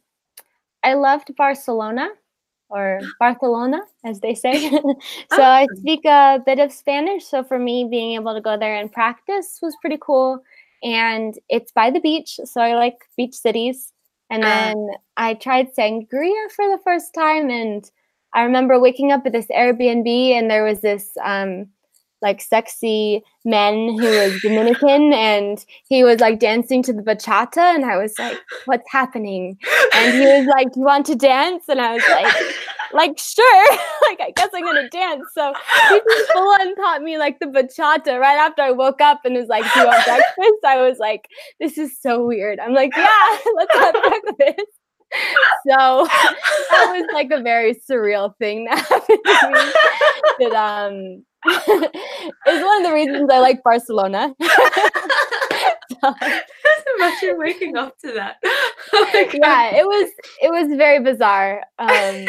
I loved Barcelona or Barcelona, as they say. so oh. I speak a bit of Spanish. So for me, being able to go there and practice was pretty cool. And it's by the beach. So I like beach cities. And uh. then uh, I tried sangria for the first time. And I remember waking up at this Airbnb and there was this um, like sexy men who was Dominican and he was like dancing to the bachata and I was like, what's happening? And he was like, you want to dance? And I was like, like sure, like I guess I'm gonna dance. So he just full on taught me like the bachata right after I woke up and was like, do you want breakfast? I was like, this is so weird. I'm like, yeah, let's have breakfast. So that was like a very surreal thing that happened to me. That um it's one of the reasons I like Barcelona. so, Imagine waking up to that. Oh yeah, it was it was very bizarre um,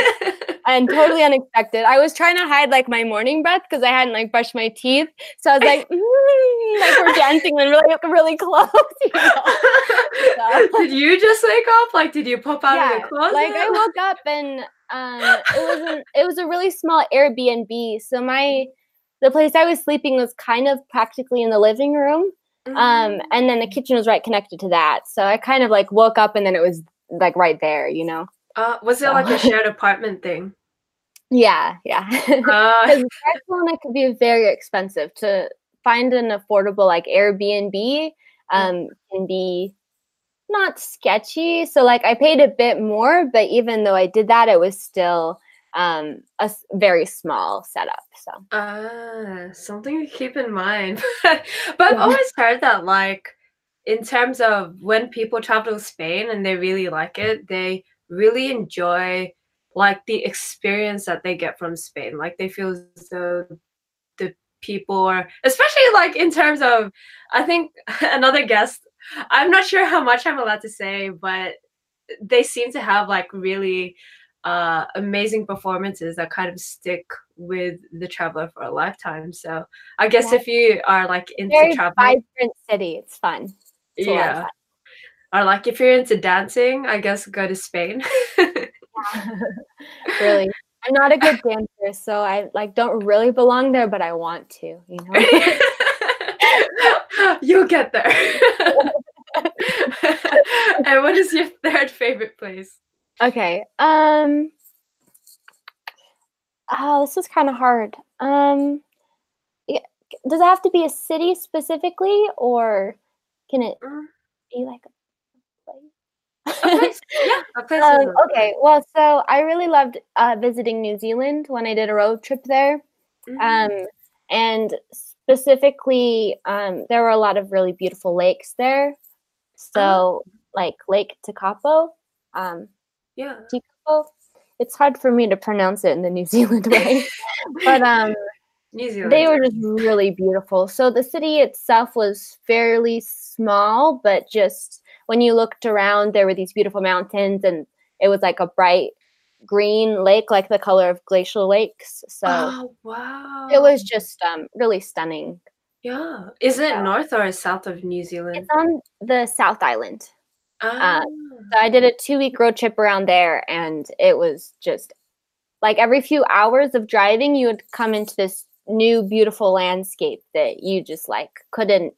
and totally unexpected. I was trying to hide like my morning breath because I hadn't like brushed my teeth, so I was like, mm, like we're dancing and really really close. You know? so, did you just wake up? Like, did you pop out yeah, of the closet? Like I woke up and um, it was an, it was a really small Airbnb, so my the place I was sleeping was kind of practically in the living room. Um, mm. and then the kitchen was right connected to that. So I kind of like woke up and then it was like right there, you know. Uh, was it so. like a shared apartment thing? Yeah, yeah. Uh. Barcelona could be very expensive to find an affordable like Airbnb. Mm. Um, can be not sketchy. So like I paid a bit more, but even though I did that, it was still um a very small setup so. Ah something to keep in mind. But i've yeah. always heard that like in terms of when people travel to spain and they really like it they really enjoy like the experience that they get from spain. Like they feel as though the people are especially like in terms of i think another guest i'm not sure how much i'm allowed to say but they seem to have like really uh, amazing performances that kind of stick with the traveler for a lifetime. So I guess yeah. if you are like into Very traveling, vibrant city, it's fun. It's yeah. Fun. Or like if you're into dancing, I guess go to Spain. really. I'm not a good dancer, so I like don't really belong there, but I want to, you know. You'll get there. and what is your third favorite place? Okay. Um. Oh, this is kind of hard. Um. does it have to be a city specifically, or can it mm. be like a place? yeah, a place. um, okay. Well, so I really loved uh, visiting New Zealand when I did a road trip there. Mm-hmm. Um, and specifically, um, there were a lot of really beautiful lakes there. So, oh. like Lake Tekapo. Um, yeah. It's hard for me to pronounce it in the New Zealand way. but um New Zealand. They were just really beautiful. So the city itself was fairly small, but just when you looked around there were these beautiful mountains and it was like a bright green lake like the color of glacial lakes. So oh, wow. It was just um really stunning. Yeah. Is it so, north or south of New Zealand? It's on the South Island. Uh, so I did a two week road trip around there, and it was just like every few hours of driving, you would come into this new beautiful landscape that you just like couldn't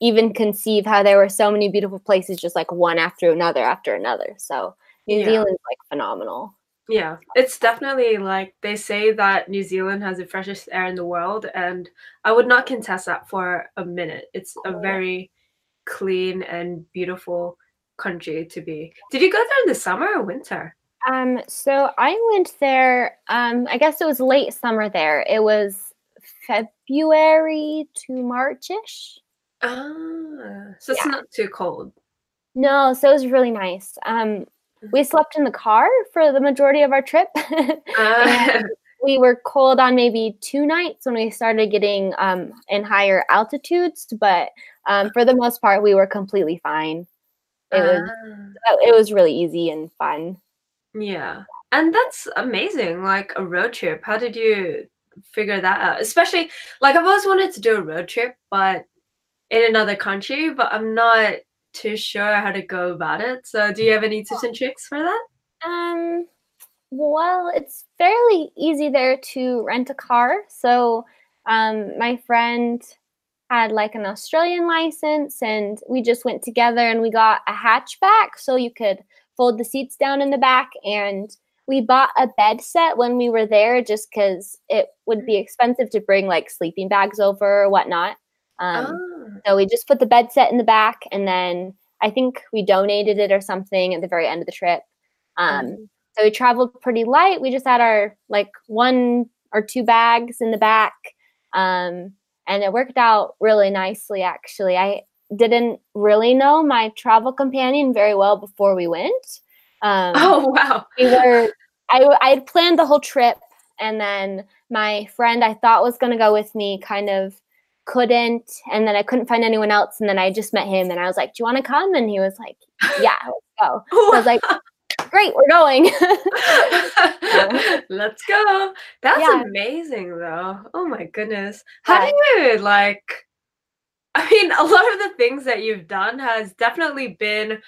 even conceive how there were so many beautiful places just like one after another after another. So New yeah. Zealand's like phenomenal. Yeah, it's definitely like they say that New Zealand has the freshest air in the world, and I would not contest that for a minute. It's a very clean and beautiful country to be. Did you go there in the summer or winter? Um, so I went there. Um, I guess it was late summer there. It was February to Marchish. Ah, so it's yeah. not too cold. No, so it was really nice. Um, we mm-hmm. slept in the car for the majority of our trip. uh. we were cold on maybe two nights when we started getting um, in higher altitudes, but um, for the most part, we were completely fine. It uh. was ah. it was really easy and fun. Yeah. And that's amazing. Like a road trip. How did you figure that out? Especially like I've always wanted to do a road trip, but in another country, but I'm not too sure how to go about it. So do you have any tips and tricks for that? Um well, it's fairly easy there to rent a car. So um my friend had like an Australian license and we just went together and we got a hatchback so you could fold the seats down in the back and we bought a bed set when we were there just because it would be expensive to bring like sleeping bags over or whatnot. Um, oh. So we just put the bed set in the back and then I think we donated it or something at the very end of the trip. Um, mm. So we traveled pretty light. We just had our like one or two bags in the back. Um, and it worked out really nicely actually. I didn't really know my travel companion very well before we went. Um, oh wow! we were. I I had planned the whole trip, and then my friend I thought was going to go with me kind of couldn't, and then I couldn't find anyone else, and then I just met him, and I was like, "Do you want to come?" And he was like, "Yeah, let's go." So I was like. Great, we're going. Let's go. That's yeah. amazing, though. Oh my goodness. How yeah. do you like I mean, a lot of the things that you've done has definitely been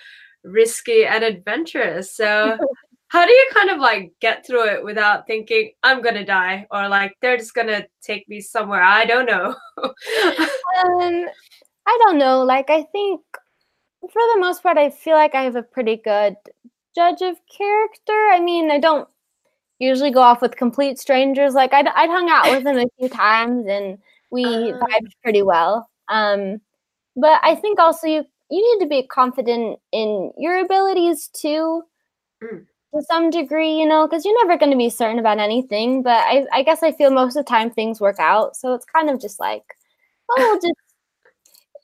risky and adventurous. So, how do you kind of like get through it without thinking I'm gonna die or like they're just gonna take me somewhere? I don't know. um, I don't know. Like, I think for the most part, I feel like I have a pretty good judge of character. I mean, I don't usually go off with complete strangers. Like, I'd, I'd hung out with them a few times and we uh, vibed pretty well. Um, but I think also you you need to be confident in your abilities too, mm. to some degree, you know, because you're never going to be certain about anything. But I, I guess I feel most of the time things work out, so it's kind of just like, oh, we'll just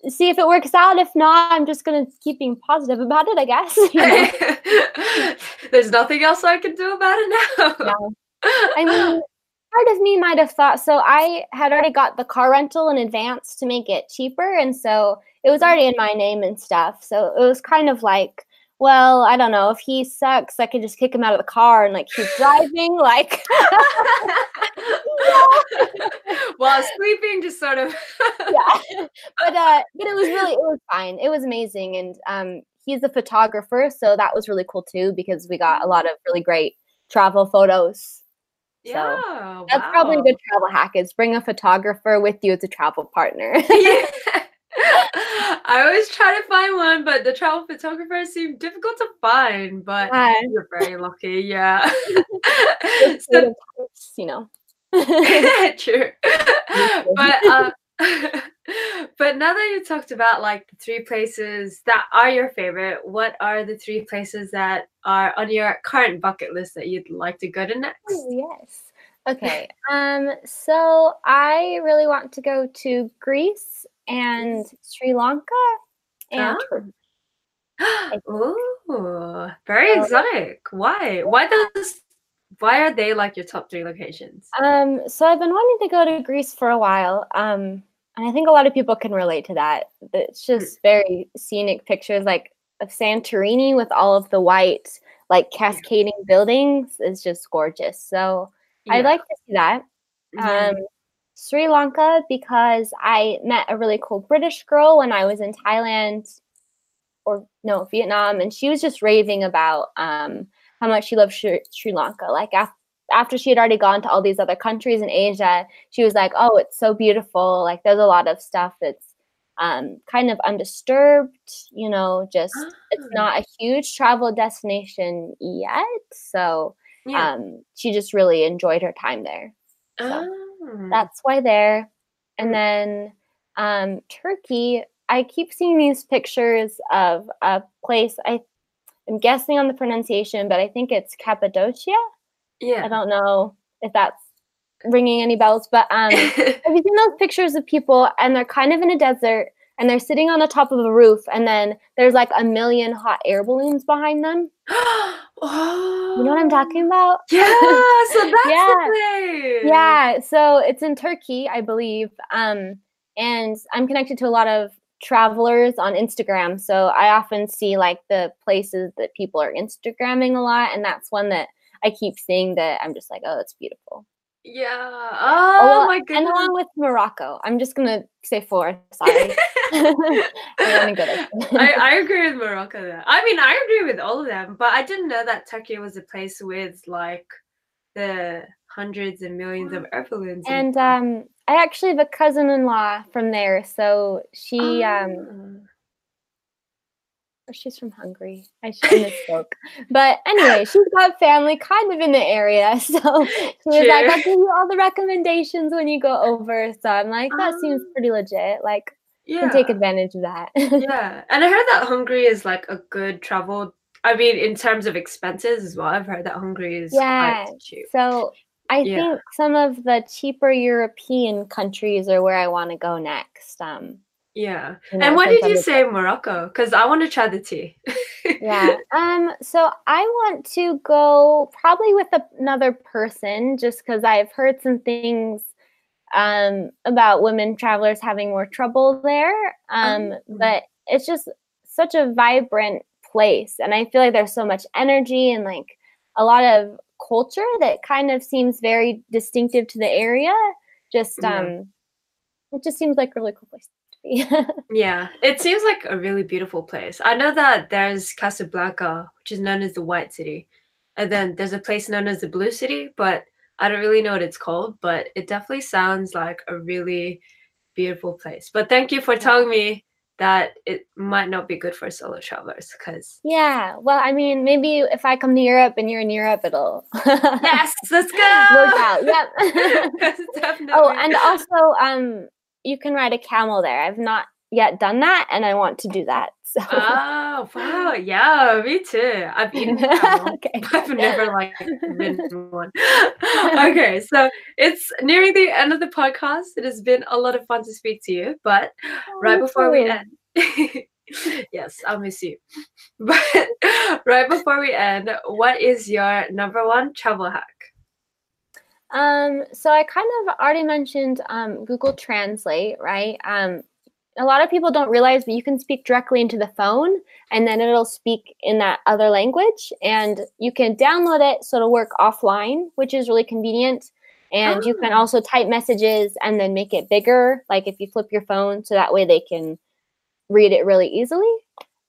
see if it works out. If not, I'm just gonna keep being positive about it. I guess. You know? There's nothing else I can do about it now. I mean, part of me might have thought so i had already got the car rental in advance to make it cheaper and so it was mm-hmm. already in my name and stuff so it was kind of like well i don't know if he sucks i could just kick him out of the car and like keep driving like while sleeping just sort of yeah but uh but it was really it was fine it was amazing and um he's a photographer so that was really cool too because we got a lot of really great travel photos yeah, so that's wow. probably a good travel hack is bring a photographer with you as a travel partner. yeah. I always try to find one, but the travel photographers seem difficult to find. But you're very lucky, yeah. so, you know. True. but uh, but now that you talked about like the three places that are your favorite, what are the three places that are on your current bucket list that you'd like to go to next? Oh, yes. Okay. Um so I really want to go to Greece and Sri Lanka and oh. Ooh, very exotic. Why? Why those why are they like your top three locations? Um, so I've been wanting to go to Greece for a while. Um, and I think a lot of people can relate to that. It's hmm. just very scenic pictures, like of Santorini with all of the white, like cascading buildings is just gorgeous. So yeah. I'd like to see that. Um, Sri Lanka because I met a really cool British girl when I was in Thailand, or no Vietnam, and she was just raving about um, how much she loved Sri, Sri Lanka. Like after after she had already gone to all these other countries in Asia, she was like, "Oh, it's so beautiful. Like there's a lot of stuff that's um, kind of undisturbed. You know, just it's ah. not a huge travel destination yet. So yeah. um, she just really enjoyed her time there. So oh. that's why there. And then um, Turkey I keep seeing these pictures of a place. I am guessing on the pronunciation, but I think it's Cappadocia. Yeah. I don't know if that's ringing any bells, but um, have you seen those pictures of people and they're kind of in a desert and they're sitting on the top of a roof and then there's like a million hot air balloons behind them? Oh. You know what I'm talking about? Yeah, so that's Yeah. the place. Yeah, so it's in Turkey, I believe. Um, and I'm connected to a lot of travelers on Instagram. So I often see like the places that people are Instagramming a lot. And that's one that I keep seeing that I'm just like, oh, it's beautiful. Yeah. Oh, Oh well, my goodness. And along with Morocco. I'm just to say four. Sorry. I'm only good at- I, I agree with Morocco there. I mean, I agree with all of them, but I didn't know that Turkey was a place with like the hundreds and millions of air balloons. and um, I actually have a cousin-in-law from there. So she, um, Ah. Or she's from Hungary. I should have misspoke. But anyway, she's got family kind of in the area. So she was like, I'll give you all the recommendations when you go over. So I'm like, that seems Ah. pretty legit. Like, yeah. can take advantage of that. yeah. And I heard that Hungary is like a good travel. I mean, in terms of expenses as well, I've heard that Hungary is Yeah, quite cheap. so I Yeah. think some of the cheaper European countries are where I want to go next. Um, Yeah. you know, And what did you say Morocco? Because I want to try the tea. yeah. Um, so I want to go probably with another person just because I've heard some things um, about women travelers having more trouble there. Um, Oh. But it's just such a vibrant place. And I feel like there's so much energy and like a lot of culture that kind of seems very distinctive to the area. Just, Yeah. um, it just seems like a really cool place be. Yeah, it seems like a really beautiful place. I know that there's Casablanca, which is known as the White City, and then there's a place known as the Blue City, but I don't really know what it's called, but it definitely sounds like a really beautiful place. But thank you for telling me that it might not be good for solo travelers because Yeah, well, I mean, maybe if I come to Europe and you're in Europe, it'll yes, let's go. work out. Yep. Yes, definitely. oh, and also, um, you can ride a camel there. I've not yet done that, and I want to do that. So. oh wow, yeah, me too. I've been okay. I've never like been one. okay, so it's nearing the end of the podcast. It has been a lot of fun to speak to you, but oh, right me before we end, yes, I'll miss you. But right before we end, what is your number one travel hack? Um, so I kind of already mentioned um, Google Translate, right? Um, a lot of people don't realize that you can speak directly into the phone and then it'll speak in that other language and you can download it so it'll work offline, which is really convenient. And you can Oh. also type messages and then make it bigger, like if you flip your phone, so that way they can read it really easily.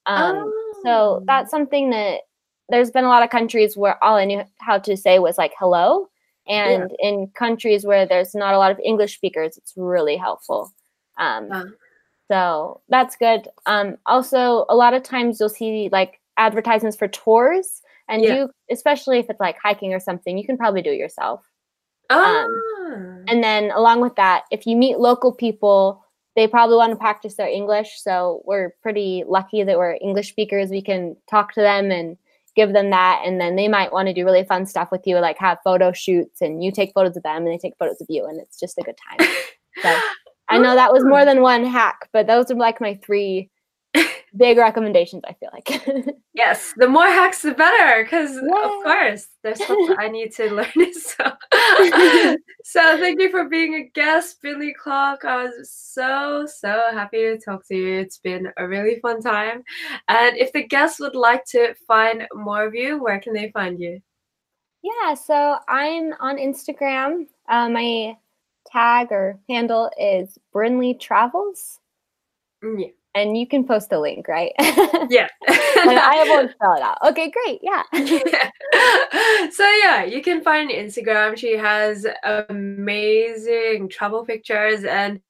Um, So Oh. that's something that there's been a lot of countries where all I knew how to say was like hello. And in countries where there's not a lot of English speakers, it's really helpful. Um, Ah. so that's good. Um, also, a lot of times you'll see like advertisements for tours, and Yeah. you, especially if it's like hiking or something, you can probably do it yourself. Ah. And then along with that, if you meet local people, they probably want to practice their English. So we're pretty lucky that we're English speakers. We can talk to them and give them that. And then they might want to do really fun stuff with you, like have photo shoots and you take photos of them and they take photos of you. And it's just a good time. So I know that was oh. more than one hack, but those are like my three big recommendations, I feel like. Yes, the more hacks, the better. Because of course, there's stuff I need to learn. So, so thank you for being a guest, Billy Clark. I was so so happy to talk to you. It's been a really fun time. And if the guests would like to find more of you, where can they find you? Yeah, so I'm on Instagram. Uh, my tag or handle is Brinley Travels, Mm, Yeah, and you can post a link, right? yeah. I won't spell it out. Okay, great. Yeah. so yeah, you can find Instagram. She has amazing travel pictures and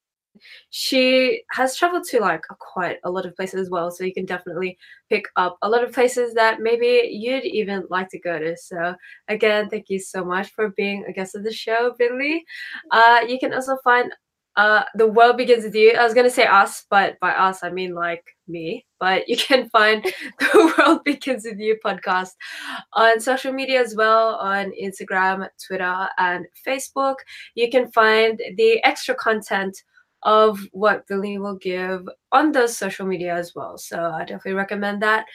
she has traveled to like quite a lot of places as well. So you can definitely pick up a lot of places that maybe you'd even like to go to. So again, thank you so much for being a guest of the show, Billy. Uh, you can also find uh, the world begins with you. I was gonna say us, but by us I mean like me. But you can find the world begins with you podcast on social media as well on Instagram, Twitter, and Facebook. You can find the extra content of what Billy will give on those social media as well. So I definitely recommend that.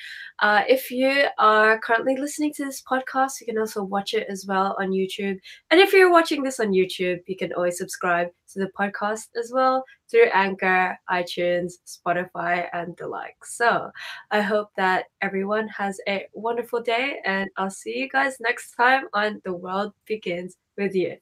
Uh, if you are currently listening to this podcast, you can also watch it as well on YouTube. And if you're watching this on YouTube, you can always subscribe to the podcast as well through Anchor, iTunes, Spotify, and the like. So I hope that everyone has a wonderful day, and I'll see you guys next time on The World Begins with You.